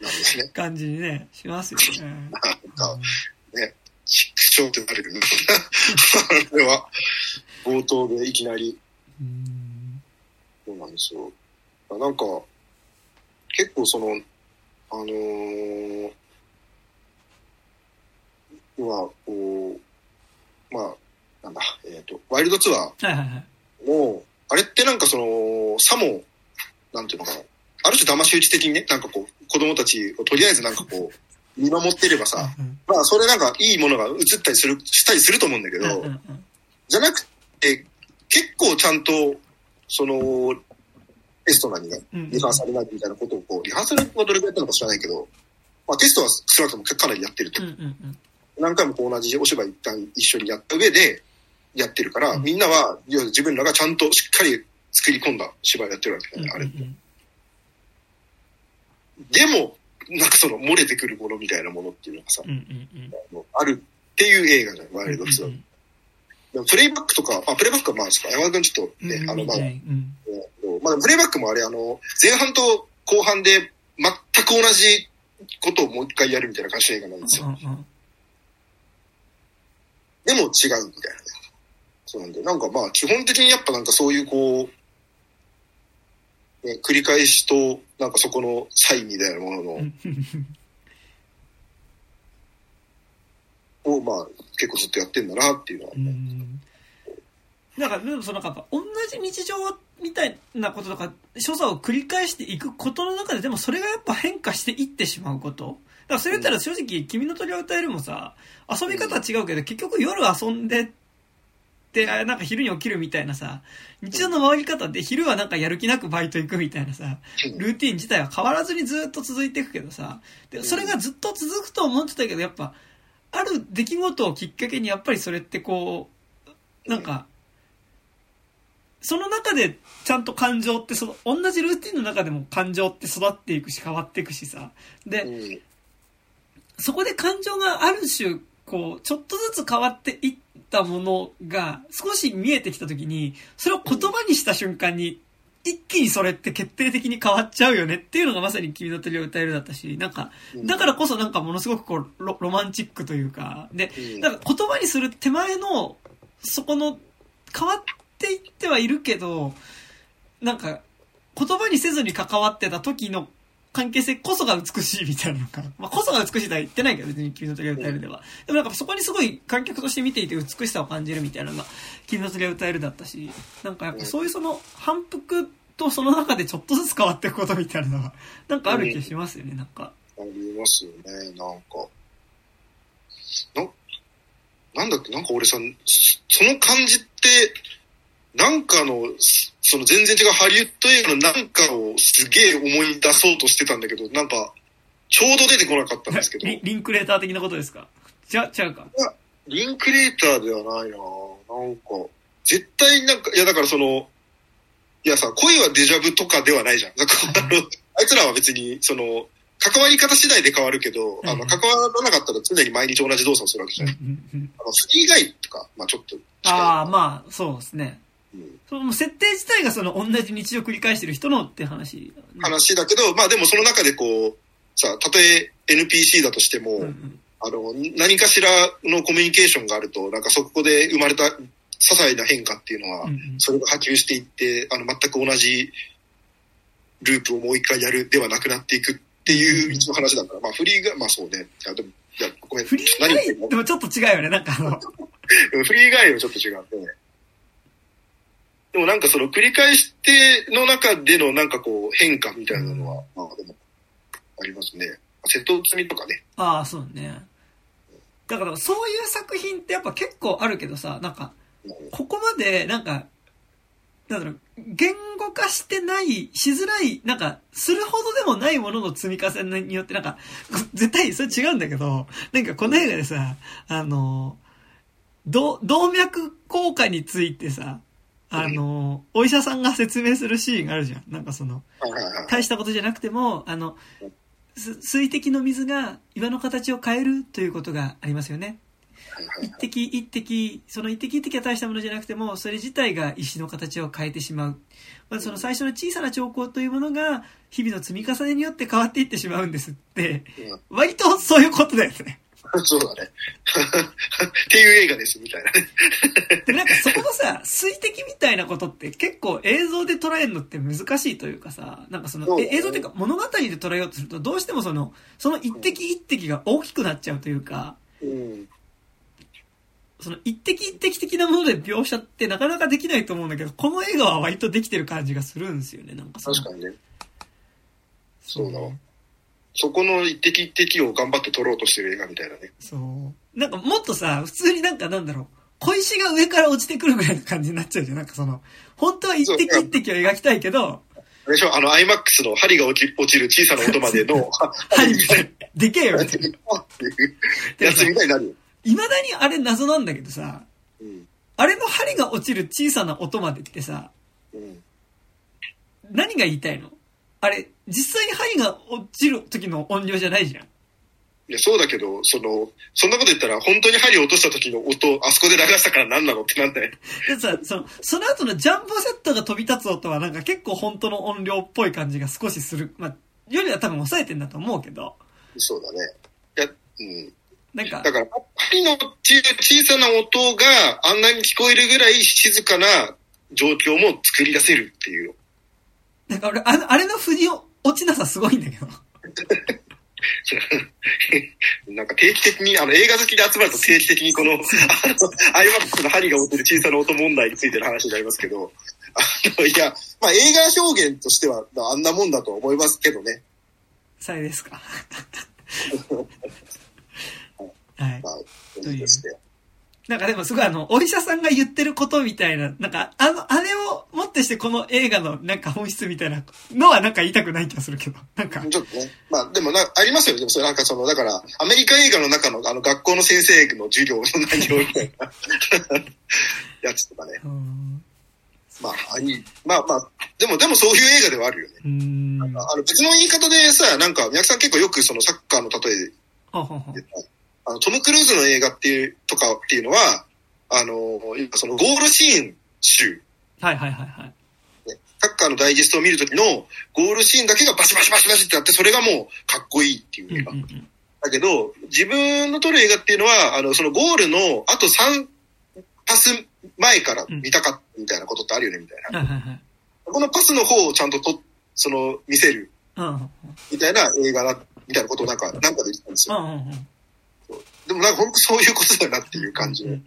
ですね。*laughs* 感じにね、しますよね。なんか、ね、ちくしょうってなるよね。*laughs* あれは、冒頭でいきなり、うんそうなんですよ。なんか、結構その、あのー、今、こう、まあ、なんだ、えっ、と、ワイルドツアはいはいはい。ーも、あれってなんかその、さも、なんていうのかな、ある種騙し討ち的にね、なんかこう、子供たちをとりあえずなんかこう、*laughs* 見守ってればさ、うん。まあ、それなんかいいものが映ったりする、したりすると思うんだけど、うんうんうん。じゃなくて、結構ちゃんと、その、テストなりね、うん。リハーサルなりみたいなことをこう、リハーサルはどれくらいやったのか知らないけど、まあテストは少なくともかなりやってると。何回もこう同じお芝居一旦一緒にやった上でやってるから、うん。みんなは、自分らがちゃんとしっかり作り込んだ芝居やってるわけだよね、あれって。でも、なんかその漏れてくるものみたいなものっていうのがさ、あるっていう映画じゃない、ワイルドツアー。うんでもプレイバックとか、あ、プレイバックはまあ、ちょっと山田君ちょっとね、うんあの、まだ、うん。うんまあ、プレイバックもあれ、あの、前半と後半で全く同じことをもう一回やるみたいな感じの映画なんですよ。うんでも違うみたいなね。そうなんで、なんかまあ、基本的にやっぱなんかそういうこう、ね、繰り返しと、なんかそこの差異みたいなものの、う *laughs* んをまあ、結構ずっとやってんだなっていうのはう、んなんか、でもそのなんか、同じ日常みたいなこととか、所作を繰り返していくことの中で、でもそれがやっぱ変化していってしまうこと。だからそれ言ったら正直、君の鳥を歌えるもさ、遊び方は違うけど、結局夜遊んでって、あなんか昼に起きるみたいなさ、日常の回り方で昼はなんかやる気なくバイト行くみたいなさ、ルーティン自体は変わらずにずっと続いていくけどさ、でそれがずっと続くと思ってたけど、やっぱ、ある出来事をきっかけにやっぱりそれってこう、なんか、その中でちゃんと感情ってその、同じルーティンの中でも感情って育っていくし変わっていくしさ。で、うん、そこで感情がある種、こう、ちょっとずつ変わっていったものが少し見えてきたときに、それを言葉にした瞬間に、一気にそれって決定的に変わっちゃうよねっていうのがまさに君の鳥を歌えるだったし、なんか、だからこそなんかものすごくこうロ、ロマンチックというか、で、なんか言葉にする手前の、そこの、変わっていってはいるけど、なんか、言葉にせずに関わってた時の関係性こそが美しいみたいなのかな。まあ、こそが美しいとは言ってないけど、別に君の鳥が歌えるでは。でもなんかそこにすごい観客として見ていて美しさを感じるみたいなのが、君の鳥が歌えるだったし、なんかやっぱそういうその反復とその中でちょっとずつ変わっていくことみたいなのが、なんかある気がしますよね、なんか。ありますよね、なんか。な、なんだっけ、なんか俺さ、その感じって、なんかの、その全然違うハリウッド映画のなんかをすげえ思い出そうとしてたんだけど、なんか、ちょうど出てこなかったんですけど。リ *laughs* リンクレーター的なことですか？ちゃ、違うか？リンクレーターではないななんか、絶対なんか、いやだからその、いやさ、恋はデジャブとかではないじゃん。なんか、あの、あいつらは別に、その、関わり方次第で変わるけど、あの、関わらなかったら常に毎日同じ動作をするわけじゃん。あの、フリーガイとか、まあちょっとああ、まあ、そうですね。その設定自体がその同じ日常を繰り返してる人のって話。話だけど、まあでもその中でこう、さ、たとえ NPC だとしても、うんうん、あの、何かしらのコミュニケーションがあると、なんかそこで生まれた些細な変化っていうのは、それが波及していって、あの、全く同じループをもう一回やるではなくなっていくっていう一の話だから、まあフリーが、まあそうね。いや、でも、いや、ごめん。フリーガイでもちょっと違うよね、なんかあの。*laughs* フリーガイはちょっと違う、ね。でもなんかその繰り返しての中でのなんかこう変化みたいなのは、まあでも、ありますね。瀬戸内海とかね。ああ、そうね。だからそういう作品ってやっぱ結構あるけどさ、なんか、ここまでなんか、なんだろう、言語化してない、しづらい、なんか、するほどでもないものの積み重ねによって、なんか、絶対それ違うんだけど、なんかこの映画でさ、あの、動脈硬化についてさ、あの、お医者さんが説明するシーンがあるじゃん。なんかその、大したことじゃなくても、あの、水滴の水が岩の形を変えるということがありますよね。一滴一滴、その一滴一滴は大したものじゃなくても、それ自体が石の形を変えてしまう。まずその最初の小さな兆候というものが、日々の積み重ねによって変わっていってしまうんですって、割とそういうことだよね。そうだね。っていう映画です、みたいなね。で、なんかそこのさ、水滴みたいなことって結構映像で捉えるのって難しいというかさ、なんかその、ね、映像っていうか物語で捉えようとすると、どうしてもその、その一滴一滴が大きくなっちゃうというか、うん、その一滴一滴的なもので描写ってなかなかできないと思うんだけど、この映画は割とできてる感じがするんですよね、なんか確かにね。そうだわ。そこの一滴一滴を頑張って撮ろうとしてる映画みたいなね。そう。なんかもっとさ、普通になんかなんだろう、小石が上から落ちてくるぐらいの感じになっちゃうじゃん。なんかその、本当は一滴一滴を描きたいけど、でしょあの、IMAX の針が落ち落ちる小さな音までの、*laughs* 針みたいな。でけえよ、みたいな。*laughs* やつみたいになるよ。未だにあれ謎なんだけどさ、うん、あれの針が落ちる小さな音までってさ、うん、何が言いたいの？あれ、実際に針が落ちる時の音量じゃないじゃん。いや、そうだけど、その、そんなこと言ったら、本当に針を落とした時の音、あそこで流したから何なのってなんだよ。でさ、その、その後のジャンボセットが飛び立つ音はなんか結構本当の音量っぽい感じが少しする。まあ、よりは多分抑えてんだと思うけど。そうだね。いや、うん。なんか。だから、針の小さな音があんなに聞こえるぐらい静かな状況も作り出せるっていう。なんか俺、ああれの振りを落ちなさすごいんだけど。*laughs* なんか定期的に、あの映画好きで集まると定期的にこの、あの、アイマックスの針が落ちる小さな音問題についての話になりますけど、あの、いや、まあ映画表現としてはあんなもんだと思いますけどね。さえですか。*laughs* はい。まあ、という。なんかでもすごいあの、お医者さんが言ってることみたいな、なんか、あの、あれをもってしてこの映画のなんか本質みたいなのはなんか言いたくない気がするけど、なんか。ちょっとね。まあでもな、ありますよね。でもそれなんかその、だから、アメリカ映画の中のあの学校の先生の授業の内容みたいな *laughs* やつとかね。まあ、あいまあまあ、でも、でもそういう映画ではあるよね。うんあの別の言い方でさ、なんか、宮城さん結構よくそのサッカーの例えで、あの、トム・クルーズの映画っていう、とかっていうのは、あの、そのゴールシーン集。はいはいはいはい。サッカーのダイジェストを見るときのゴールシーンだけがバシバシバシバシってあって、それがもうかっこいいっていう映画。だけど、自分の撮る映画っていうのは、あの、そのゴールのあと3パス前から見たかったみたいなことってあるよね、みたいな。このパスの方をちゃんとと、その、見せる。みたいな映画だ、みたいなことをなんか、なんかで言ってたんですよ。でもなんか本当そういうことだなっていう感じで。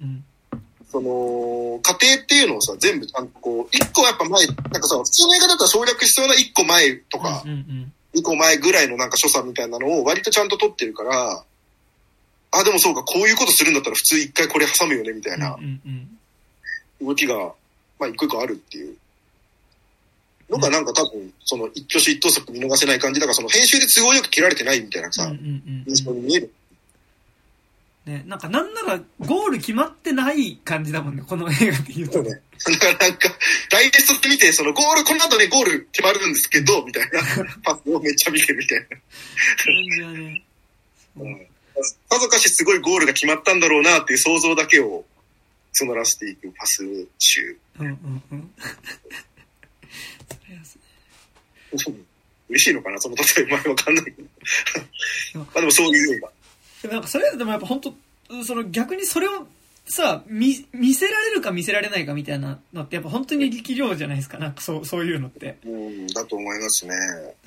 その、家庭っていうのをさ、全部ちゃんとこう、一個やっぱ前、なんかさ、普通の映画だったら省略しそうな一個前とか、二個前ぐらいのなんか所作みたいなのを割とちゃんと撮ってるから、あ、でもそうか、こういうことするんだったら普通一回これ挟むよね、みたいな動きが、まあ一個一個あるっていうのがなんか多分、その一挙手一投足見逃せない感じだから、その編集で都合よく切られてないみたいなさ、印象に見える。ね、なんかなんならゴール決まってない感じだもんね、この映画で言うと。ね。だからなんか、ダイジェストって見て、そのゴール、この後ね、ゴール決まるんですけど、みたいな *laughs* パスをめっちゃ見てるみたいな。感じはね。うん。さぞかしすごいゴールが決まったんだろうなっていう想像だけを募らせていくパス集。うんうんうん。それはね。嬉しいのかなその例え前わかんないけど。まあでもそういう映画。でもなんかそれでもやっぱ本当その逆にそれをさ、見、見せられるか見せられないかみたいなのってやっぱ本当に力量じゃないですか。なんかそう、そういうのって。うん、だと思いますね。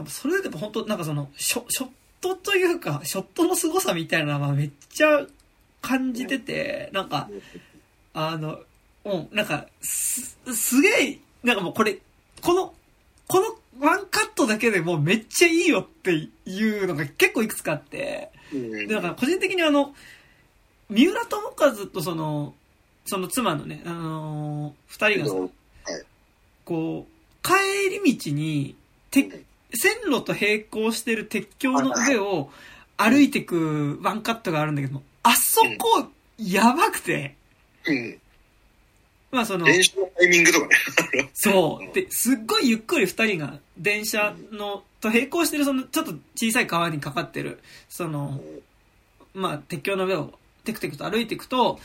それでやっぱ本当なんかその、ショショットというか、ショットの凄さみたいなのはめっちゃ感じてて、なんか、あの、うん、なんか、す、すげえ、なんかもうこれ、この、このワンカットだけでもうめっちゃいいよっていうのが結構いくつかあって、で、だから個人的にあの、三浦友和とその、その妻のね、あのー、二人がさ、こう、帰り道に、て、線路と並行してる鉄橋の上を歩いてくワンカットがあるんだけども、あそこ、やばくて、うん。まあその、電車のタイミングとかね。そう。で、すっごいゆっくり二人が電車の、と並行してるそのちょっと小さい川にかかってる、その、まあ鉄橋の上をテクテクと歩いていくと、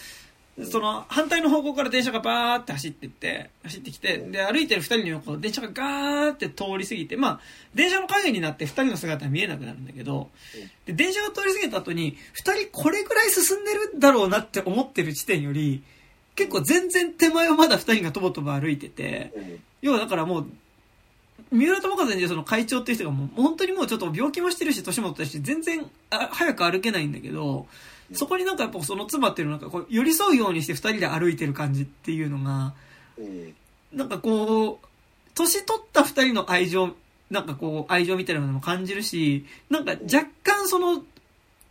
その反対の方向から電車がバーって走ってって、走ってきて、で、歩いてる二人の横を電車がガーって通り過ぎて、まあ、電車の影になって二人の姿は見えなくなるんだけど、で、電車が通り過ぎた後に、二人これぐらい進んでるだろうなって思ってる地点より、結構全然手前をまだ二人がとぼとぼ歩いてて、要はだからもう、三浦友和にその会長っていう人がもう本当にもうちょっと病気もしてるし、年もったし、全然あ早く歩けないんだけど、そこになんかやっぱその妻っていうのなんかこう寄り添うようにして二人で歩いてる感じっていうのが、なんかこう、年取った二人の愛情、なんかこう愛情みたいなものも感じるし、なんか若干その、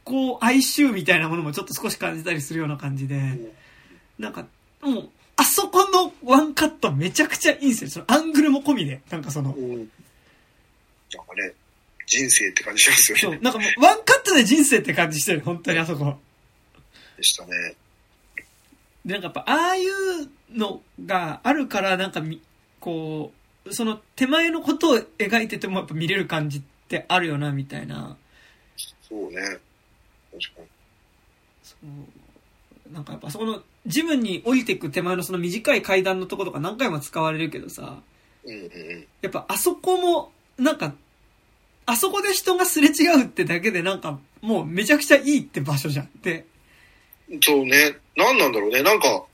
こう哀愁みたいなものもちょっと少し感じたりするような感じで、なんか、もう、あそこのワンカットめちゃくちゃいいんですよ。そのアングルも込みで。なんかその。うん、なんかね、人生って感じしますよね。そう。なんかもう、ワンカットで人生って感じしてる。本当にあそこ。でしたね。で、なんかやっぱ、ああいうのがあるから、なんかみ、こう、その手前のことを描いててもやっぱ見れる感じってあるよな、みたいな。そうね。確かに。そう。なんかやっぱそこのジムに降りていく手前のその短い階段のとことか何回も使われるけどさ、やっぱあそこも、なんか、あそこで人がすれ違うってだけでなんか、もうめちゃくちゃいいって場所じゃんって。そうね。何なんだろうね。なんか、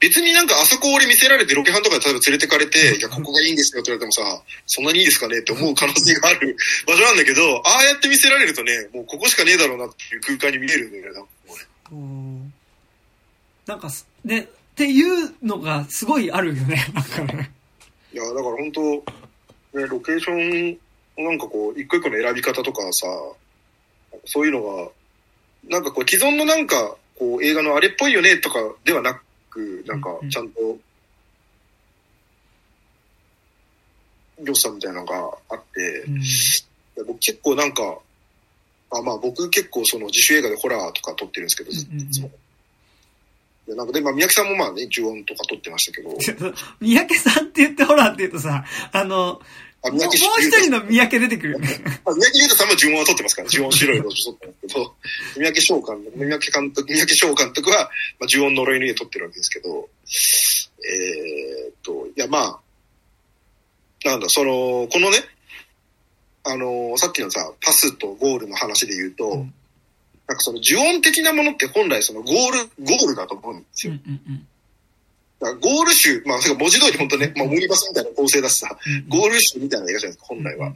別になんかあそこ俺見せられてロケハンとかで例えば連れてかれて、いや、ここがいいんですよって言われてもさ、そんなにいいですかねって思う可能性がある場所なんだけど、ああやって見せられるとね、もうここしかねえだろうなっていう空間に見えるんだよね、なんか、ね、っていうのがすごいあるよね、*laughs* なんかね。いや、だから本当ね、ロケーションなんかこう、一個一個の選び方とかさ、そういうのが、なんかこう、既存のなんか、こう、映画のあれっぽいよねとかではなく、なんか、ちゃんと、良さみたいなのがあって、うん、僕結構なんか、あまあ僕結構その自主映画でホラーとか撮ってるんですけど、うんうんうんで、なんかで、まあ、三宅さんもまあね、呪音とか撮ってましたけど。*laughs* 三宅さんって言ってホラーって言うとさ、あの、あもう一人の三宅出てくる。三宅裕太さんも呪音は撮ってますから、呪音白いロジ撮ってますけど、三宅翔監督、三宅監督、三宅翔監督は、まあ、呪音呪いの家撮ってるわけですけど、えー、っと、いやまあ、なんだ、その、このね、あのさっきのさ、パスとゴールの話で言うと、うん、なんかその呪音的なものって本来そのゴール、ゴールだと思うんですよ。うんうんうんだゴール集、まあ、文字通り本当ね、まあ、オムニバスみたいな構成だしさ、ゴール集みたいな映画じゃないですか、本来は。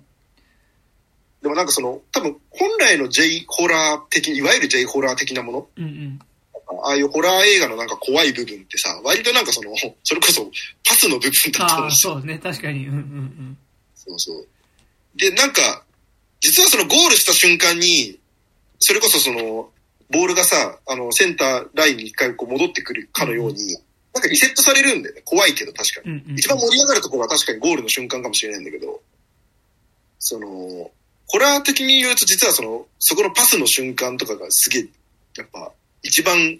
でもなんかその、多分、本来の J ホラー的、いわゆる J ホラー的なもの、うんうん、ああいうホラー映画のなんか怖い部分ってさ、割となんかその、それこそパスの部分だと思うんですよ。そうね、確かに。うんうんうん。そうそう。で、なんか、実はそのゴールした瞬間に、それこそその、ボールがさ、あの、センターラインに一回こう戻ってくるかのように、なんかリセットされるんだよね。怖いけど確かに。一番盛り上がるところは確かにゴールの瞬間かもしれないんだけど、その、ホラー的に言うと実はその、そこのパスの瞬間とかがすげえ、やっぱ、一番、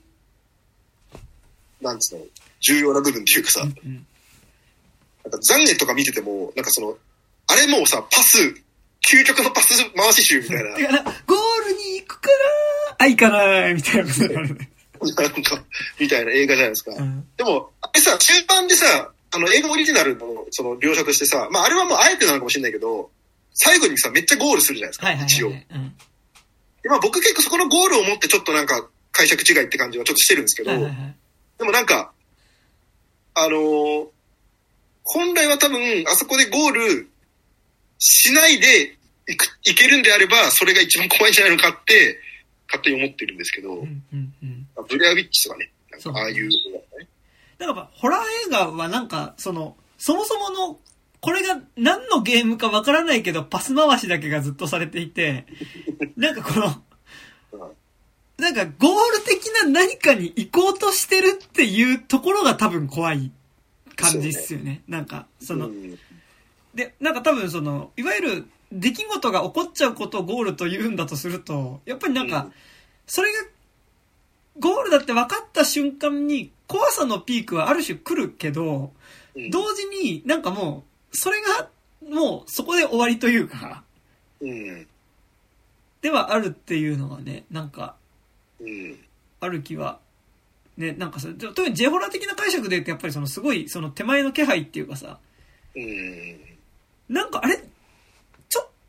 なんつうの、重要な部分っていうかさ、うんうん、なんか残念とか見てても、なんかその、あれもうさ、パス、究極のパス回し集みたいな。*laughs* ゴ行くかなあ、行かないみたいなことになるね。なんか、みたいな映画じゃないですか。うん、でも、あれさ、中盤でさ、あの、映画オリジナルの、その、描写としてさ、まあ、あれはもうあえてなのかもしれないけど、最後にさ、めっちゃゴールするじゃないですか、はいはいはい一応。うん、でまあ、僕結構そこのゴールを持ってちょっとなんか、解釈違いって感じはちょっとしてるんですけど、はいはいはい、でもなんか、あのー、本来は多分、あそこでゴールしないでいく、いけるんであれば、それが一番怖いんじゃないのかって、勝手に思ってるんですけど、うんうんうん、ブレアウィッチとかね、なんかああいう、ね、だからホラー映画はなんか、その、そもそもの、これが何のゲームかわからないけど、パス回しだけがずっとされていて、*laughs* なんかこの、なんかゴール的な何かに行こうとしてるっていうところが多分怖い感じっすよね。ね。なんか、その、うん、で、なんか多分その、いわゆる出来事が起こっちゃうことをゴールと言うんだとすると、やっぱりなんか、それが、ゴールだって分かった瞬間に怖さのピークはある種来るけど、同時になんかもう、それがもうそこで終わりというか、ではあるっていうのはね、なんか、ある気は、ね、なんかそれ、特にジェホラ的な解釈で言うとやっぱりそのすごいその手前の気配っていうかさ、なんかあれ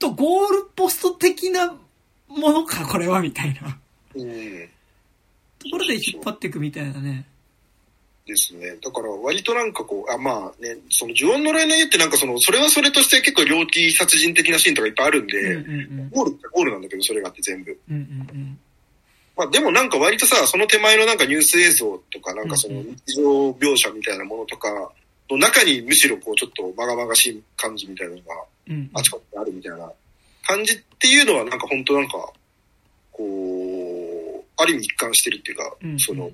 とゴールポスト的なものか、これは、みたいな。うん。ところで引っ張っていくみたいなね。ですね。だから割となんかこう、あ、まあね、その呪音の例の家ってなんかその、それはそれとして結構猟奇殺人的なシーンとかいっぱいあるんで、うんうんうん、ゴールってゴールなんだけど、それがあって全部。うんうんうんまあでもなんか割とさ、その手前のなんかニュース映像とか、なんかその日常描写みたいなものとかの中にむしろこうちょっとまがまがしい感じみたいなのがあちこちにあるみたいな感じっていうのはなんか本当なんか、こう、ある意味一貫してるっていうか、うん、その、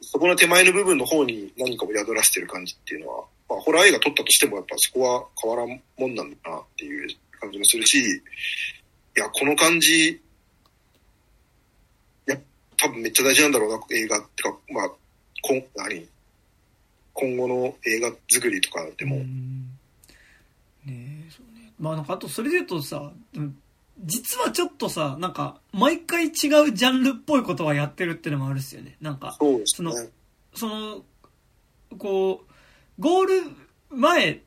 そこの手前の部分の方に何かを宿らせてる感じっていうのは、まあ、ホラー映画撮ったとしてもやっぱそこは変わらんもんなんだなっていう感じもするし、いや、この感じ、いや、多分めっちゃ大事なんだろうな、映画ってか、まあ、こん、何？今後の映画作りとかでも。ねそうね。まあなんかあとそれで言うとさ、実はちょっとさ、なんか、毎回違うジャンルっぽいことはやってるっていうのもあるっすよね。なんか、そ,、その、その、こう、ゴール前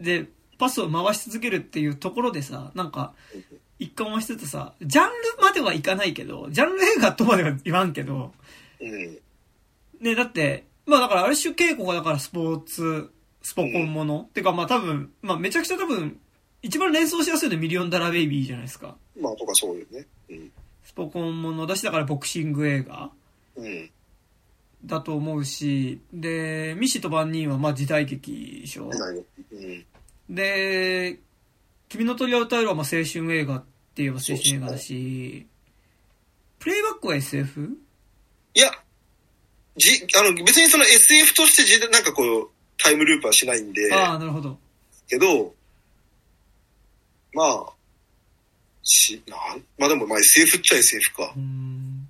でパスを回し続けるっていうところでさ、なんか、一貫はしててさ、ジャンルまではいかないけど、ジャンル映画とまでは言わんけど、うん、ね、だって、まあだからある種ケイコがだからスポーツ、スポコンもの、うん、てかまあ多分、まあめちゃくちゃ多分、一番連想しやすいのはミリオンダラーベイビーじゃないですか。まあとかそうよね。うん。スポコンものだし、だからボクシング映画。うん。だと思うし、で、ミシと万人はまあ時代劇でしょ。うん。で、君の鳥は歌えるはまあ青春映画って言えば青春映画だし、プレイバックは SF? いや、じ、あの、別にその SF としてじ、なんかこう、タイムループはしないんで。ああ、なるほど。けど、まあ、し、なん、まあでもまあ SF っちゃ SF か。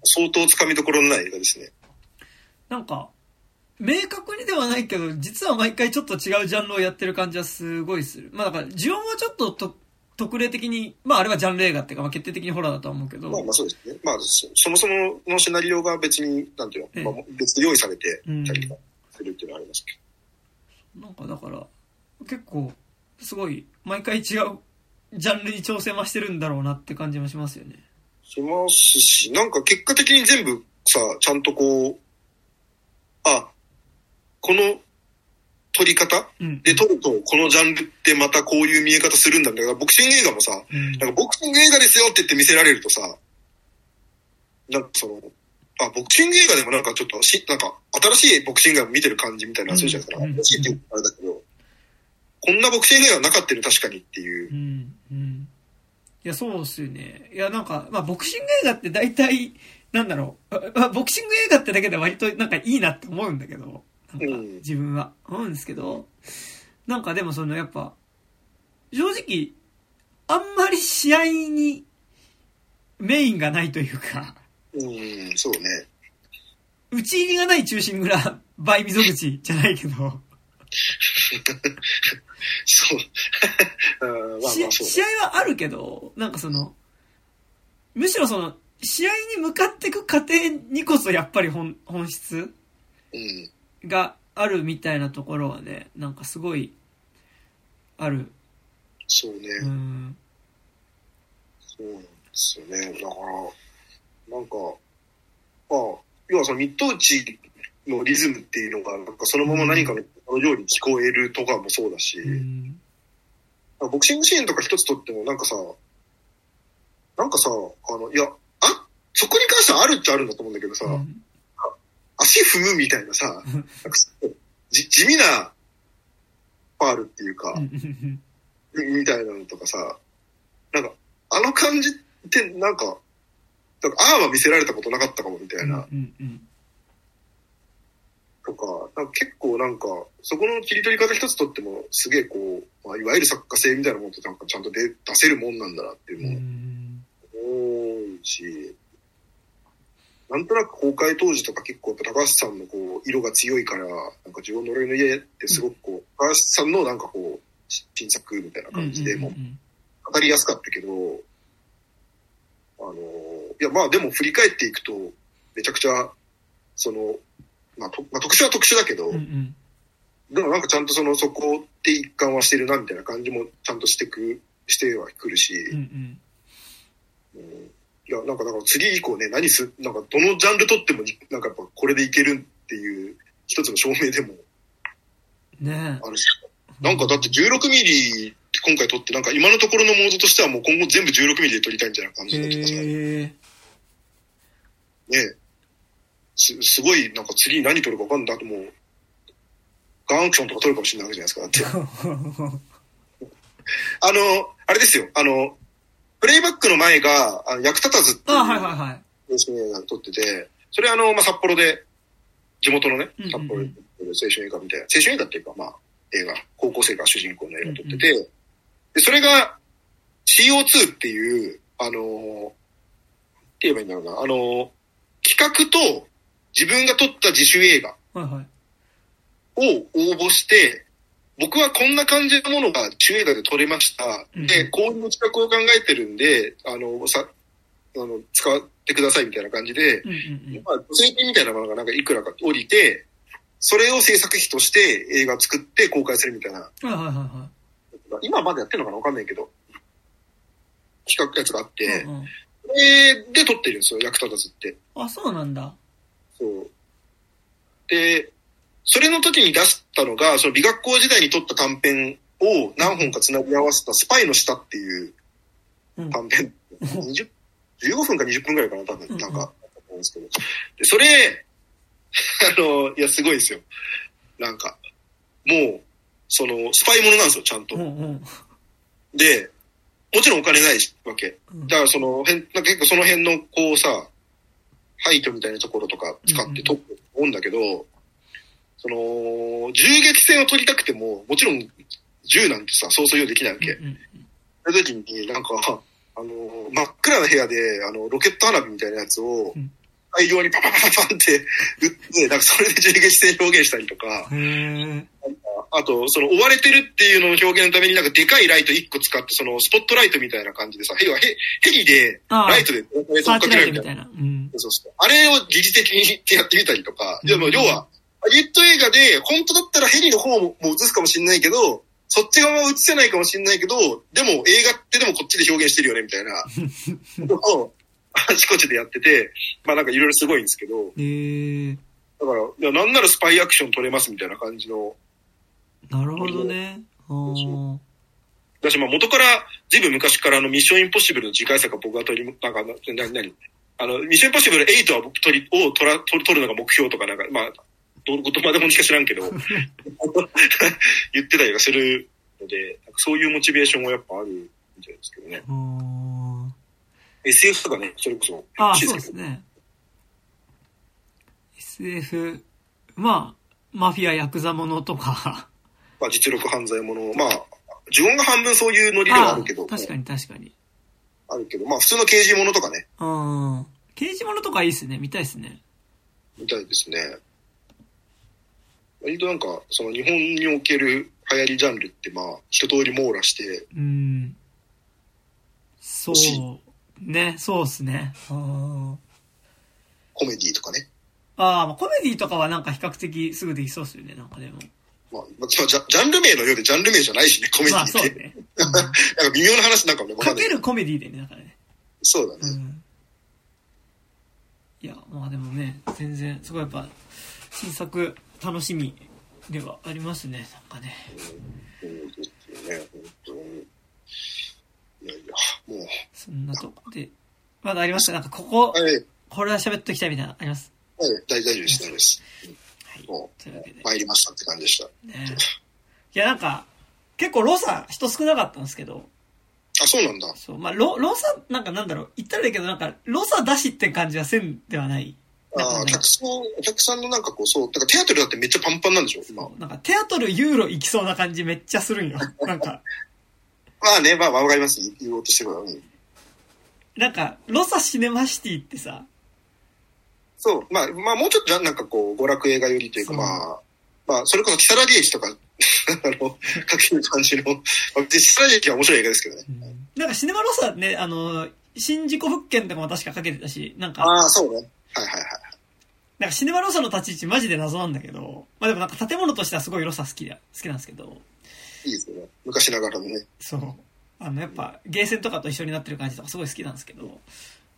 相当つかみどころのない映画ですね。なんか、明確にではないけど、実は毎回ちょっと違うジャンルをやってる感じはすごいする。まあだから、呪音はちょっとと特例的に、まああれはジャンル映画っていうか、まあ決定的にホラーだとは思うけど。まあまあそうですね。まあそもそものシナリオが別に、なんていうの、まあ、別で用意されてたりとかするっていうのはありますけど。なんかだから、結構、すごい、毎回違うジャンルに挑戦はしてるんだろうなって感じもしますよね。しますし、なんか結果的に全部さ、ちゃんとこう、あ、この撮り方、うん、で撮ると、このジャンルってまたこういう見え方するんだだからボクシング映画もさ、うん、なんかボクシング映画ですよって言って見せられるとさ、なんかその、あ、ボクシング映画でもなんかちょっとし、なんか新しいボクシング映画見てる感じみたいなそうじゃないですか。新しいってあれだけど、こんなボクシング映画なかったよ確かにっていう。うん、うん。いや、そうっすよね。いや、なんか、まあボクシング映画って大体、なんだろう、まあ、ボクシング映画ってだけで割となんかいいなって思うんだけど、なんか自分は思うんですけど、なんかでもそのやっぱ、正直、あんまり試合にメインがないというか、うん、そうね。打ち入りがない中心蔵、バイ溝口じゃないけど。そう。*laughs* まあまあ試合はあるけど、なんかその、むしろその、試合に向かっていく過程にこそやっぱり本本質があるみたいなところはね、なんかすごい、ある。そうね。うん。そうなんですよね。だから、なんか、まあ、要はそのミット打ちのリズムっていうのが、なんかそのまま何かのように聞こえるとかもそうだし、うん、ボクシングシーンとか一つとってもなんかさ、なんかさ、あの、いや、あ、そこに関してはあるっちゃあるんだと思うんだけどさ、うん、足踏むみたいなさ、なんか地味なファールっていうか、みたいなのとかさ、なんか、あの感じってなんか、なんか、ああは見せられたことなかったかもみたいな。とか、なんか結構なんか、そこの切り取り方一つとっても、すげえこう、まあ、いわゆる作家性みたいなものってなんかちゃんと出出せるもんなんだなっていうのも多いし、なんとなく公開当時とか結構高橋さんのこう、色が強いから、なんか自分の俺の家ってすごくこう、高橋さんのなんかこう、新作みたいな感じでも、語りやすかったけど、あの、いや、まあでも振り返っていくと、めちゃくちゃ、その、まあ、とまあ、特殊は特殊だけど、うんうん、でもなんかちゃんとその、そこって一貫はしてるな、みたいな感じもちゃんとしてく、してはくるし、うんうん。うん、いや、なんかだから次以降ね、何す、なんかどのジャンルとっても、なんかやっぱこれでいけるっていう一つの証明でも、ねあるし、なんかだって16ミリ今回撮って、なんか今のところのモードとしてはもう今後全部16ミリで撮りたいんじゃない感じになってますね。ねす、すごい、なんか次何撮るか分かんない。あともう、ガンアクションとか撮るかもしれないわけじゃないですか、だって。*laughs* あの、あれですよ、あの、プレイバックの前が、あの役立たずっていう、はいはいはい。映画撮ってて、それあの、まあ、札幌で、地元のね、札幌で青春映画みたいな、青春映画っていうか、まあ、映画、高校生が主人公の映画撮ってて、うんうん、で、それが CO2 っていう、あのー、って言えばいいんだろうな、あのー、企画と自分が撮った自主映画を応募して、僕はこんな感じのものが中映画で撮れました。で、こういう企画を考えてるんで、あの、さ、あの、使ってくださいみたいな感じで、うんうんうん、まあ、税金みたいなものがなんかいくらか降りて、それを制作費として映画作って公開するみたいな。はいはいはいはい。今までやってるのかなわかんないけど、企画やつがあって、うんうん、で、で撮ってるんですよ、役立たずって。あ、そうなんだ。そう。で、それの時に出したのが、その美学校時代に撮った短編を何本か繋ぎ合わせたスパイの下っていう短編。うん、20 15分か20分くらいかな、多分、なんか、思うんですけど。で、それ、*laughs* あの、いや、すごいですよ。なんか、もう、その、スパイものなんですよ、ちゃんと。うんうん、で、もちろんお金ないわけ。だからその辺、なんか結構その辺のこうさ、ハイトみたいなところとか使って撮って思うんだけど、うんうん、その、銃撃戦を取りたくても、もちろん銃なんてさ、そうそう用できないわけ。その時になんか、あの、真っ暗な部屋で、あの、ロケット花火みたいなやつを、大量にパパパパパンって撃って、なんかそれで銃撃戦表現したりとか、あと、その追われてるっていうのを表現のためになんかでかいライト1個使って、そのスポットライトみたいな感じでさ、ヘヘリで、ライトで追っかけるみたいな。あれを疑似的にやってみたりとか、でも要は、ハリウッド映画で、本当だったらヘリの方も映すかもしれないけど、そっち側は映せないかもしれないけど、でも映画ってでもこっちで表現してるよね、みたいな。ことを、あちこちでやってて、まあなんかいろいろすごいんですけど、えー、だから、なんならスパイアクション撮れますみたいな感じの、なるほどね。だしまあ元から、ずいぶん昔からあのミッションインポッシブルの次回作は僕が撮り、なんか、な、な、なに？あの、ミッションインポッシブル8は僕撮り、を撮ら、撮るのが目標とかなんか、まあ、どう言葉でもしか知らんけど、*laughs* 言ってたりとかするので、そういうモチベーションはやっぱあるみたいですけどね。SF とかね、それこそああ、そうですね。SF、まあ、マフィア、ヤクザものとか。まあ実力犯罪もの、まあ、呪音が半分そういうノリではあるけど、確かに確かに。あるけど、まあ普通の刑事ものとかね、うん。刑事ものとかいいっすね。見たいっすね。みたいですね。割となんか、その日本における流行りジャンルってまあ、一通り網羅して、うん。そう。ね、そうっすね。コメディとかね。あー、まあコメディとかはなんか比較的すぐできそうっすよね。なんかでも。まあ、まあ、ジャジャンル名のようでジャンル名じゃないしね、コメディまあって。そうね。*laughs* なんか微妙な話なんかもね、わか。けるコメディでね、だからね。そうだね。うん。いや、まあでもね、全然、すごいやっぱ、新作楽しみではありますね、なんかね。うんですよね、本当に。いやいや、もう、そんなとこで。まだありますか？なんかここ、はい、これは喋っときたいみたいなのあります？はい、大丈夫です、大丈夫です。はい。もというわけでう、。参りましたって感じでした。ね。いや、なんか、結構ロサ人少なかったんですけど、あ、そうなんだ。そう、まあ、ロ、ロサ、なんかなんだろう、言ったらいいけど、なんか、ロサ出しって感じはせんではない。ああ、ね客さん、お客さんのなんかこう、そう、だからテアトルだってめっちゃパンパンなんでしょ、今。なんか、テアトル、ユーロ行きそうな感じめっちゃするんよ。*laughs* なんか、まあね、まあ、わかります。言おうとしてるから。うんなんか、ロサシネマシティってさ、そう、まあ、まあ、もうちょっとじゃなんかこう、娯楽映画寄りというか、まあ、まあ、それこそ、*laughs* キサラリエチとか、あの、かける感じの、まあ、キサラリエチは面白い映画ですけどね。なんかシネマロサね、あの、新事故復権とかも確かかけてたし、なんか、ああ、そうね。はいはいはい。なんかシネマロサの立ち位置マジで謎なんだけど、まあでもなんか建物としてはすごいロサ好きだ、好きなんですけど、いいですよね。昔ながらのね。そう。あの、やっぱ、ゲーセンとかと一緒になってる感じとかすごい好きなんですけど、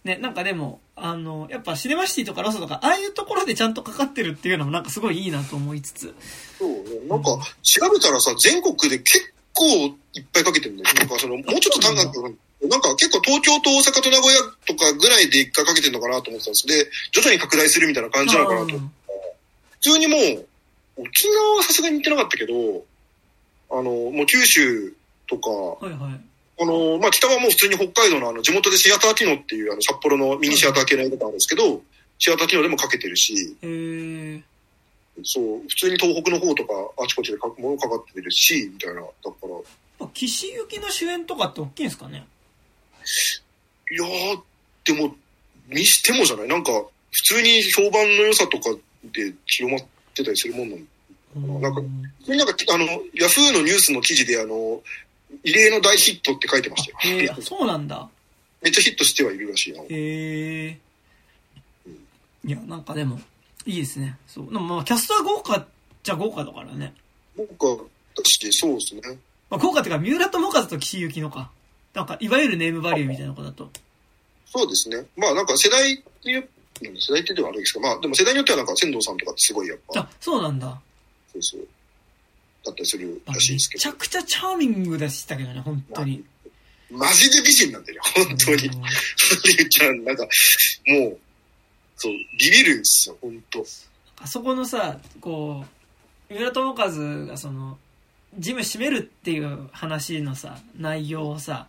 ね、なんかでも、あの、やっぱシネマシティとかロサとか、ああいうところでちゃんとかかってるっていうのもなんかすごいいいなと思いつつ、そうね。なんか、調べたらさ、全国で結構いっぱいかけてるんだよ。なんかその、もうちょっと単価なんか結構東京と大阪と名古屋とかぐらいで一回かけてるのかなと思ってたんです。で、徐々に拡大するみたいな感じなのかなと。うん普通にもう、沖縄はさすがに行ってなかったけど、あの、もう九州とか、はいはい。あの、まあ、北はもう普通に北海道のあの、地元でシアターティノっていうあの、札幌のミニシアター系の映画館あるんですけど、シアターティノでもかけてるし、えー、そう、普通に東北の方とか、あちこちでかものかかってるし、みたいな。だから、まあ岸行きの主演とかって大きいんですかね？いやー、でも、にしてもじゃない？なんか、普通に評判の良さとかで広まってたりするもんなの。なんか普通になんか、あの、ヤフーのニュースの記事で、あの、異例の大ヒットって書いてましたよ。えー、あそうなんだ。めっちゃヒットしてはいるらしいな。えー、いや、なんかでも、いいですね。そう。でもまあ、キャストは豪華じゃ豪華だからね。なんか、だし、そうですね。まあ、豪華っていうか、三浦友和と岸由紀のか。なんか、いわゆるネームバリューみたいな子だと。そうですね。まあなんか世代によ世代ってでは悪いですけど、まあでも世代によってはなんか仙道さんとかってすごいやっぱ、あ、そうなんだ。そうそう、だったりするあらしいですけど。めちゃくちゃチャーミングでしたけどね、本当に。マジで美人なんだよ、本当に。うんゆうちゃん、なんか、もう、そう、ビビるんですよ、本当あそこのさ、こう、三浦友和がその、ジム閉めるっていう話のさ、内容をさ、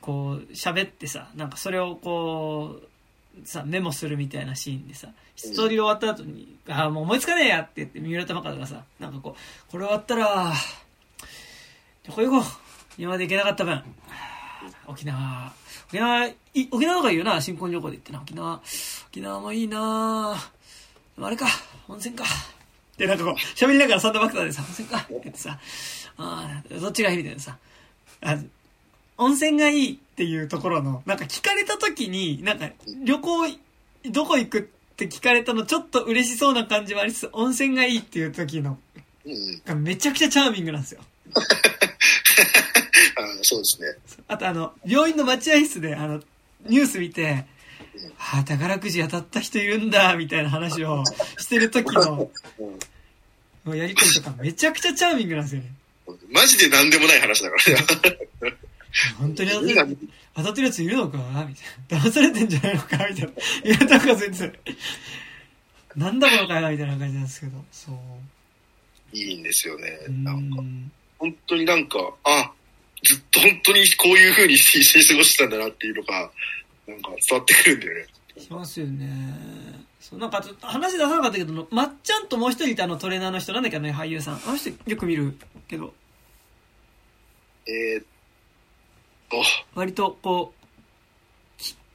こう、喋ってさ、なんかそれをこう、さ、メモするみたいなシーンでさ、一通り終わった後に、ああ、もう思いつかねえやって言って、三浦友和がさ、なんかこう、これ終わったら、どこ行こう今まで行けなかった分、沖縄、沖縄、い沖縄とか言うな、新婚旅行で行ってな、沖縄、沖縄もいいなあれか、温泉か。で、なんかこう、喋りながらサンドバッグでさ、温泉か？って言ってさ、ああ、どっちがいい？みたいなさ、あ温泉がいいっていうところの、なんか聞かれた時に、なんか旅行、どこ行くって聞かれたのちょっと嬉しそうな感じはありつつ、温泉がいいっていう時の、うん。がめちゃくちゃチャーミングなんですよ。*laughs* あそうですね。あとあの、病院の待合室で、あの、ニュース見て、ああ、宝くじ当たった人いるんだ、みたいな話をしてる時の、やりとりとかめちゃくちゃチャーミングなんですよね。マジで何でもない話だからね。本当に当たってる当たってるやついるのかみたいな。騙されてんじゃないのかみたいな。いや、なんか全然、なんだこの会話みたいな感じなんですけど、そう。いいんですよね。なんか、本当になんか、あ、ずっと本当にこういう風にして過ごしてたんだなっていうのが、なんか伝わってくるんだよね。しますよね。そう、なんか話出さなかったけど、まっちゃんともう一人いたあのトレーナーの人なんだっけね、俳優さん。あの人よく見るけど。えー、っと。割とこ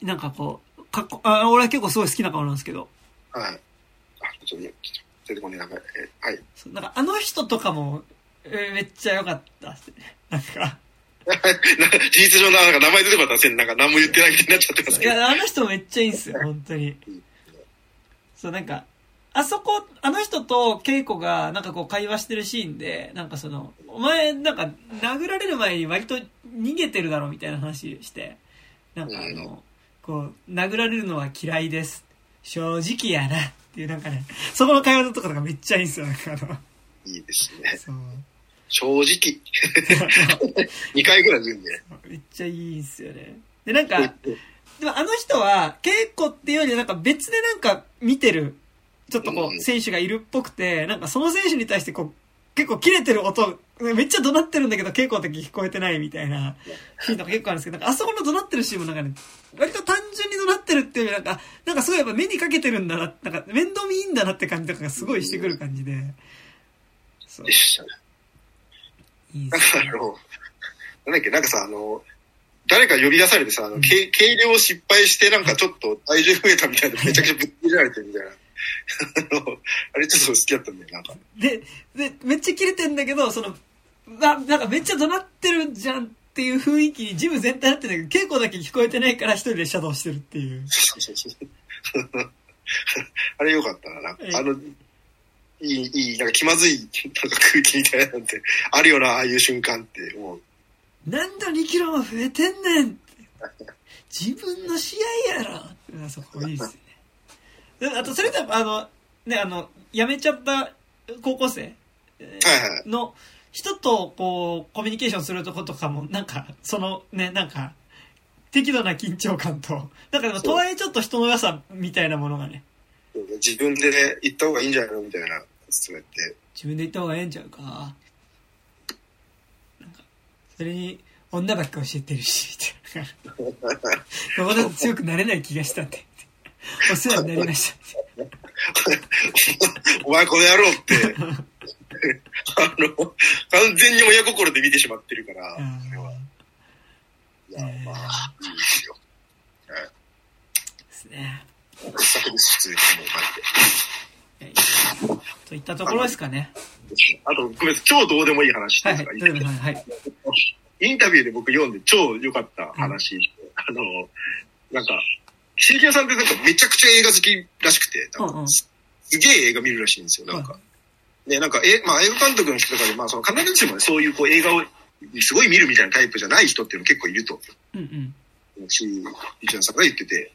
う、なんかこう、かっこ、あ、俺は結構すごい好きな顔なんですけど。はい。あ、ちょっと、出てこねえな、えはい。そう、なんかあの人とかも、えー、めっちゃ良かったっすね。なんか。*laughs* 事実上なんか名前出てこなかったらなんか何も言ってないみたいになっちゃってますけど。いや、あの人めっちゃいいんすよ、本当に。そう、なんか、あそこ、あの人と稽古がなんかこう会話してるシーンで、なんかその、お前なんか殴られる前に割と逃げてるだろみたいな話して、なんかあの、こう、殴られるのは嫌いです。正直やなっていうなんかね、そこの会話とかがめっちゃいいんですよ、なんかあの。いいですね。そう。正直。*laughs* 2回ぐらい言うんで。めっちゃいいんすよね。で、なんか、でもあの人は、稽古っていうよりなんか別でなんか見てる、ちょっとこう、選手がいるっぽくて、なんかその選手に対してこう、結構切れてる音、めっちゃ怒鳴ってるんだけど、稽古的聞こえてないみたいなシーンとか結構あるんですけど、なんかあそこの怒鳴ってるシーンもなんかね、割と単純に怒鳴ってるっていうよりなんか、なんかすごいやっぱ目にかけてるんだな、なんか面倒見いいんだなって感じとかがすごいしてくる感じで。そう。いいですね。*laughs* あの、なんだっけ、なんかさ、あの、誰か呼び出されてさ、あの、計量失敗してなんかちょっと体重増えたみたいなめちゃくちゃぶっ切られてるみたいな。*laughs* あれちょっと好きだったんだよ、なんか。で、で、めっちゃ切れてんだけど、その、な、なんかめっちゃ怒鳴ってるじゃんっていう雰囲気にジム全体なってんだけど、稽古だけ聞こえてないから一人でシャドウしてるっていう。そうそうそう。*laughs* あれよかったな。なんかあの、いい、いい、なんか気まずい、なんか空気みたいななんて、あるよな、ああいう瞬間って思う。なんだ2キロも増えてんねん自分の試合やろあそこいいですね。あと、それとあの、ね、あの、辞めちゃった高校生の人と、こう、コミュニケーションするとことかも、なんか、そのね、なんか、適度な緊張感と、なんかでも、とはいえちょっと人の良さみたいなものがね。自分でね、行った方がいいんじゃないの？みたいな、そうやって。自分で行った方がええんちゃうか？なんか、それに、女ばっか教えてるし、みたいな。強くなれない気がしたって。お世話になりました。お前この野郎って、あの、完全に親心で見てしまってるから、いや、まあ、いいですよ。ですね。作です、普通にもう、マジで。といったところですかね。あと、ごめん超どうでもいい話ですか、はい、はい、はい。インタビューで僕読んで超良かった話、うん、あの、なんか、シリキャさんってなんかめちゃくちゃ映画好きらしくて、なんかすげえ映画見るらしいんですよ、なんか。で、なんか、え、まあ映画監督の人とかで、まあその必ずしもね、そういうこう映画をすごい見るみたいなタイプじゃない人っていうの結構いると。うんうん。し、一さんが言ってて。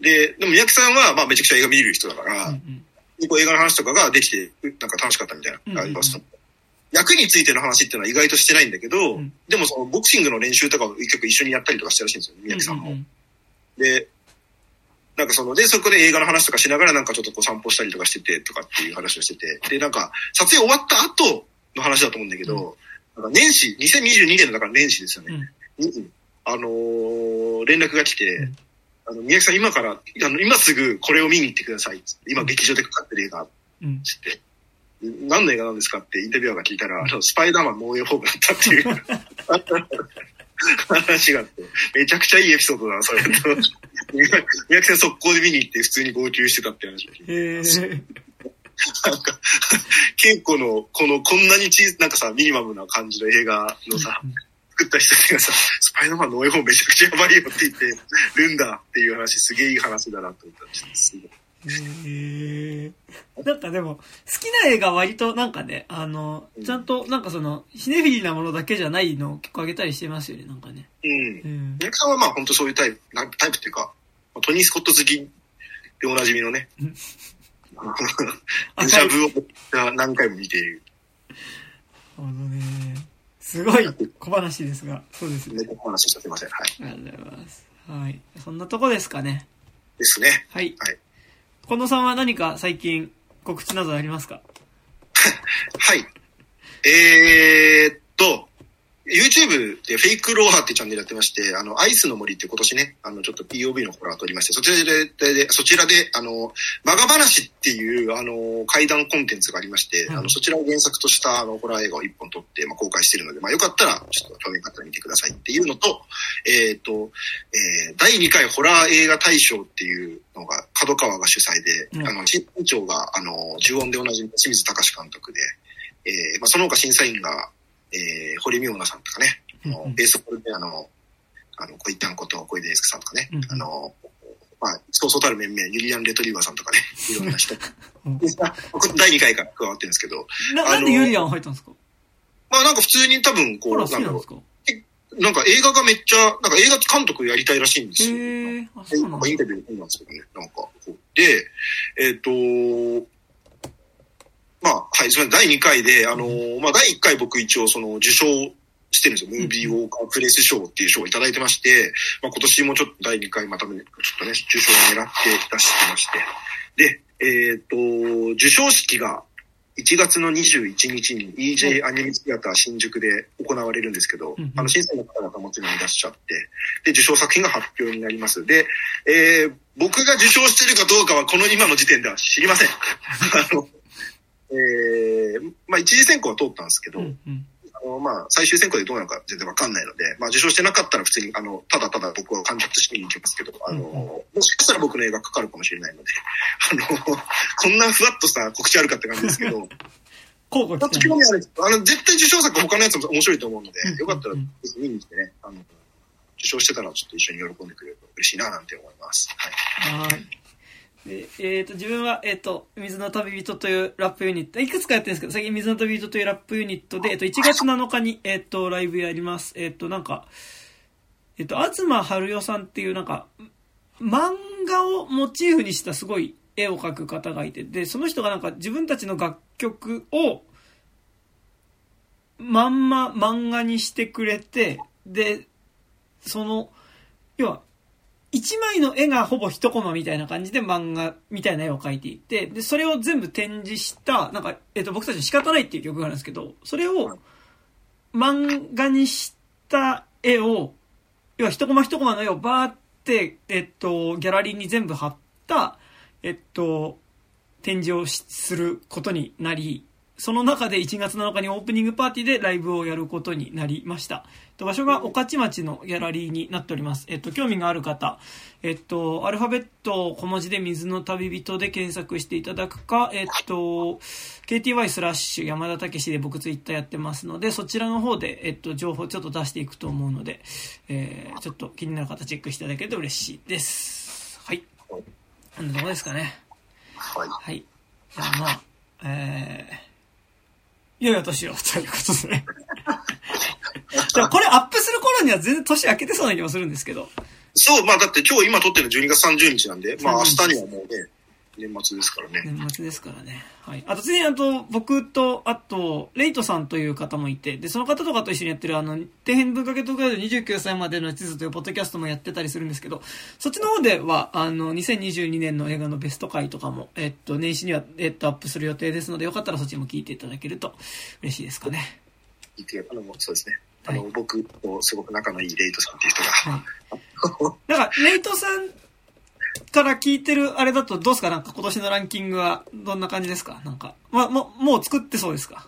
で、でも三宅さんは、まあめちゃくちゃ映画見る人だから、うんうん、こう映画の話とかができて、なんか楽しかったみたいな、あります。役についての話っていうのは意外としてないんだけど、うん、でもそのボクシングの練習とかを結構一緒にやったりとかしてるらしいんですよ、三宅さんも。うん。うん、で、なんかその、で、そこで映画の話とかしながらなんかちょっとこう散歩したりとかしててとかっていう話をしてて、で、なんか撮影終わった後の話だと思うんだけど、うん、なんか年始、2022年のだから年始ですよね。うん、あのー、連絡が来て、あの、宮城さん今から、あの、今すぐこれを見に行ってください。今劇場でかかってる映画、つって。何の映画なんですかってインタビュアーが聞いたら、あの、スパイダーマンノーエホームだったっていう。*laughs* 話があって、めちゃくちゃいいエピソードだな、それ。と。宮城さん速攻で見に行って普通に号泣してたって話を聞いて。なんか、稽古の、この、こんなに小なんかさ、ミニマムな感じの映画のさ、作った人がさ、スパイダーマンのノーエホームめちゃくちゃやばいよって言ってるんだっていう話、すげえいい話だなと思ったす。なんかでも、好きな映画割となんかね、あの、ちゃんとなんかその、シネフィリーなものだけじゃないのを結構あげたりしてますよね、なんかね。うん。宮、う、さんはまあ本当そういうタイプ、タイプっていうか、トニー・スコット好きでおなじみのね。*laughs* デジャブを何回も見ている。なるほどね。すごい小話ですが、そうですね。小話しちゃってません。はい。ありがとうございます。はい。そんなとこですかね。ですね。はい。はい。近藤さんは何か最近告知などありますか？*laughs* はい。えー、っと、YouTube でフェイクローハーってチャンネルやってまして、あの、アイスの森って今年ね、あの、ちょっと POV のホラー撮りまして、そちらで、でそちらで、あの、マガ話っていう、あの、怪談コンテンツがありまして、うん、あの、そちらを原作としたあの、ホラー映画を一本撮って、まあ、公開してるので、まあ、よかったら、ちょっと興味があったら見てくださいっていうのと、えっ、ー、と、えー、第2回ホラー映画大賞っていうのが、角川が主催で、うん、あの、審査長が、あの、呪音で同じ清水隆監督で、えー、まあ、その他審査員が、えー、堀美央奈さんとかね、うんうん、ベースボールであの、あの、小一旦こと小出祐介さんとかね、うんうん、あの、まあ、そうそうたる面々、ユリアン・レトリーバーさんとかね、*laughs* いろんな人。第2回から加わってるんですけど。ななんでユリアン入ったんですか？まあなんか普通に多分こう、なんだろう。なんか映画がめっちゃ、なんか映画監督やりたいらしいんですよ。なんインタビューでなんですけどね。なんか、で、えっ、ー、と、まあ、はい、それ第2回で、あのー、まあ、第1回僕一応その受賞してるんですよ。ムービーウォーカープレス賞っていう賞をいただいてまして、まあ、今年もちょっと第2回またね、ちょっとね、受賞を狙って出してまして。で、えっ、ー、と、授賞式が1月の21日に EJ アニメシアター新宿で行われるんですけど、うん、あの、審査員の方々もちろんいらっしゃって、で、受賞作品が発表になります。で、えー、僕が受賞してるかどうかはこの今の時点では知りません。*laughs* あのえー、まあ一次選考は通ったんですけど、うんうん、あのまあ最終選考でどうなるか全然わかんないので、まあ受賞してなかったら普通にあの、ただただ僕は観察しに行きますけど、あの、うんうん、もしかしたら僕の映画かかるかもしれないので、*laughs* あの、こんなふわっとした告知あるかって感じですけど、*laughs* 興味あるあの、絶対受賞作他のやつも面白いと思うので、よかったら見に来てね、あの、受賞してたらちょっと一緒に喜んでくれると嬉しいななんて思います。はい。はいでえっ、ー、と、自分は、えっ、ー、と、水の旅人というラップユニット、いくつかやってるんですけど、最近水の旅人というラップユニットで、えっ、と、1月7日に、えっ、と、ライブやります。えっ、と、なんか、えっ、と、東春代さんっていう、なんか、漫画をモチーフにしたすごい絵を描く方がいて、で、その人がなんか自分たちの楽曲を、まんま漫画にしてくれて、で、その、要は、一枚の絵がほぼ一コマみたいな感じで漫画みたいな絵を描いていて、で、それを全部展示した、なんか、えっ、と、僕たちの仕方ないっていう曲があるんですけど、それを漫画にした絵を、要は一コマ一コマの絵をバーって、えっと、ギャラリーに全部貼った、えっと、展示をすることになり、その中で1月7日にオープニングパーティーでライブをやることになりました。場所が御徒町のギャラリーになっております。えっと、興味がある方、えっと、アルファベット小文字で水の旅人で検索していただくか、えっと、KTY スラッシュ山田武史で僕ツイッターやってますので、そちらの方で、えっと、情報ちょっと出していくと思うので、えー、ちょっと気になる方チェックしていただけると嬉しいです。はい。こんなとこですかね。はい。はい。じゃあまあ、えー、良いお年を、ということでね。*laughs* でもこれアップする頃には全然年明けてそうな気もするんですけど。そう、まあだって今日今撮ってるの12月30日なんで、まあ明日にはもうね、年末ですからね。年末ですからね。はい。あと、ついにあと、僕と、あと、レイトさんという方もいて、で、その方とかと一緒にやってる、あの、底辺文化系特化で29歳までの地図というポッドキャストもやってたりするんですけど、そっちの方では、あの、2022年の映画のベスト回とかも、えっと、年始には、えっと、アップする予定ですので、よかったらそっちも聞いていただけると嬉しいですかね。いて、あの、そうですね。あの、はい、僕とすごく仲のいいレイトさんっていう人が。はい。だから、レイトさんから聞いてるあれだとどうですか？なんか今年のランキングはどんな感じですか？なんか。ま、ももう作ってそうですか？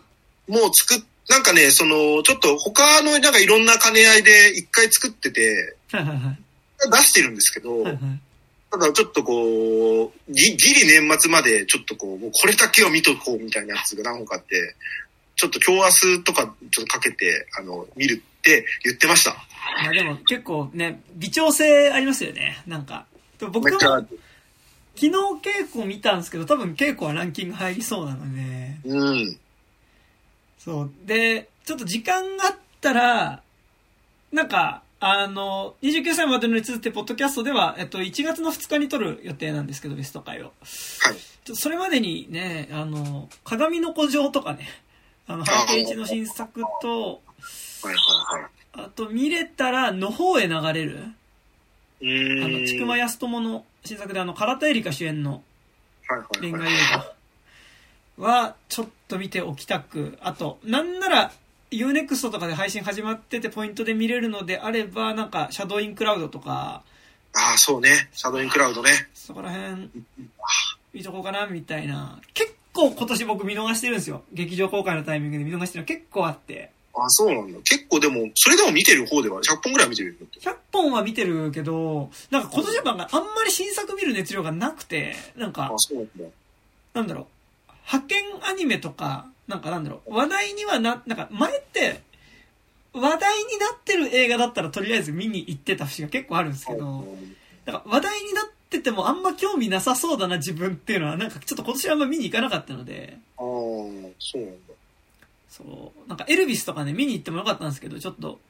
もう作っ、なんかね、その、ちょっと他のなんかいろんな兼ね合いで一回作ってて、はいはいはい。出してるんですけど、はいはいただちょっとこう、ギギリ年末までちょっとこう、もうこれだけを見とこうみたいなやつが何個かあって、ちょっと今日明日とかちょっとかけて、あの、見るって言ってました。いやでも結構ね、微調整ありますよね。なんか、僕も、昨日稽古見たんですけど、多分稽古はランキング入りそうなので。うん。そう。で、ちょっと時間があったら、なんか、あの、29歳までの列ってポッドキャストでは、えっと、1月の2日に撮る予定なんですけど、ベスト回を。はい。それまでにね、あの、鏡の古城とかね、あの、ハケイチの新作と。あと、見れたら、の方へ流れる。あの、ちくまやすともの新作で、あの、唐田エリカ主演の恋愛映画は、ちょっと見ておきたく、あと、なんなら、Unext とかで配信始まっててポイントで見れるのであれば、なんか、シャドウインクラウドとか。ああ、そうね。シャドウインクラウドね。そこら辺、見とこうかな、みたいな。結構今年僕見逃してるんですよ。劇場公開のタイミングで見逃してるの結構あって。あ、そうなんだ。結構でも、それでも見てる方では100本ぐらい見てる ?100 本は見てるけど、なんか今年はあんまり新作見る熱量がなくて、なんか、あ、そうなんだ。なんだろう。派遣アニメとか、なんかなんだろう、話題にはな、なんか前って、話題になってる映画だったらとりあえず見に行ってた節が結構あるんですけど、なんか話題になっててもあんま興味なさそうだな自分っていうのはなんかちょっと今年はあんま見に行かなかったので。ああ、そうなんだ。そう。なんかエルビスとかね、見に行ってもよかったんですけど、ちょっと、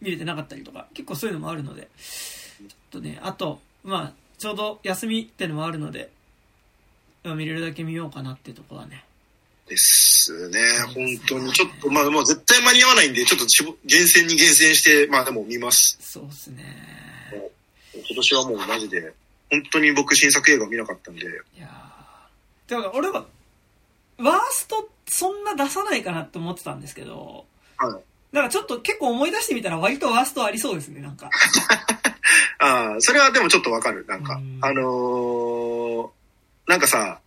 見れてなかったりとか、結構そういうのもあるので、ちょっとね、あと、まあ、ちょうど休みってのもあるので、見れるだけ見ようかなっていうところはね、ですね。本当に。ちょっと、まあ、もう絶対間に合わないんで、ちょっと厳選に厳選して、まあでも見ます。そうですね。今年はもうマジで、本当に僕新作映画見なかったんで。いやだから俺は、ワーストそんな出さないかなって思ってたんですけど、はい。だからちょっと結構思い出してみたら割とワーストありそうですね、なんか。*laughs* ああ、それはでもちょっとわかる、なんか。あのー、なんかさ、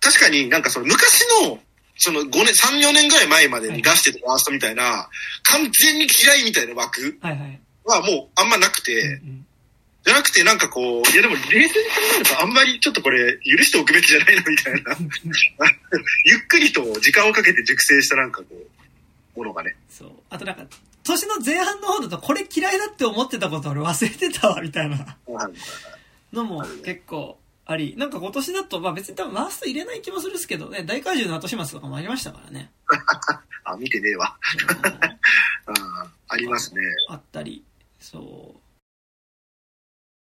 確かになんかその昔の、その5年、3、4年ぐらい前までに出してたワーストみたいな、完全に嫌いみたいな枠はもうあんまなくて、じゃなくてなんかこう、いやでも冷静に考えるとあんまりちょっとこれ許しておくべきじゃないのみたいな、*laughs* ゆっくりと時間をかけて熟成したなんかこう、ものがね。そう。あとなんか、年の前半の方だとこれ嫌いだって思ってたこと俺忘れてたわ、みたいなのも結構あり、なんか今年だと、まあ別に多分ワースト入れない気もするんですけどね、大怪獣の後始末とかもありましたからね。*laughs* あ、見てねえわ。*laughs* あありますね。あったり、そう。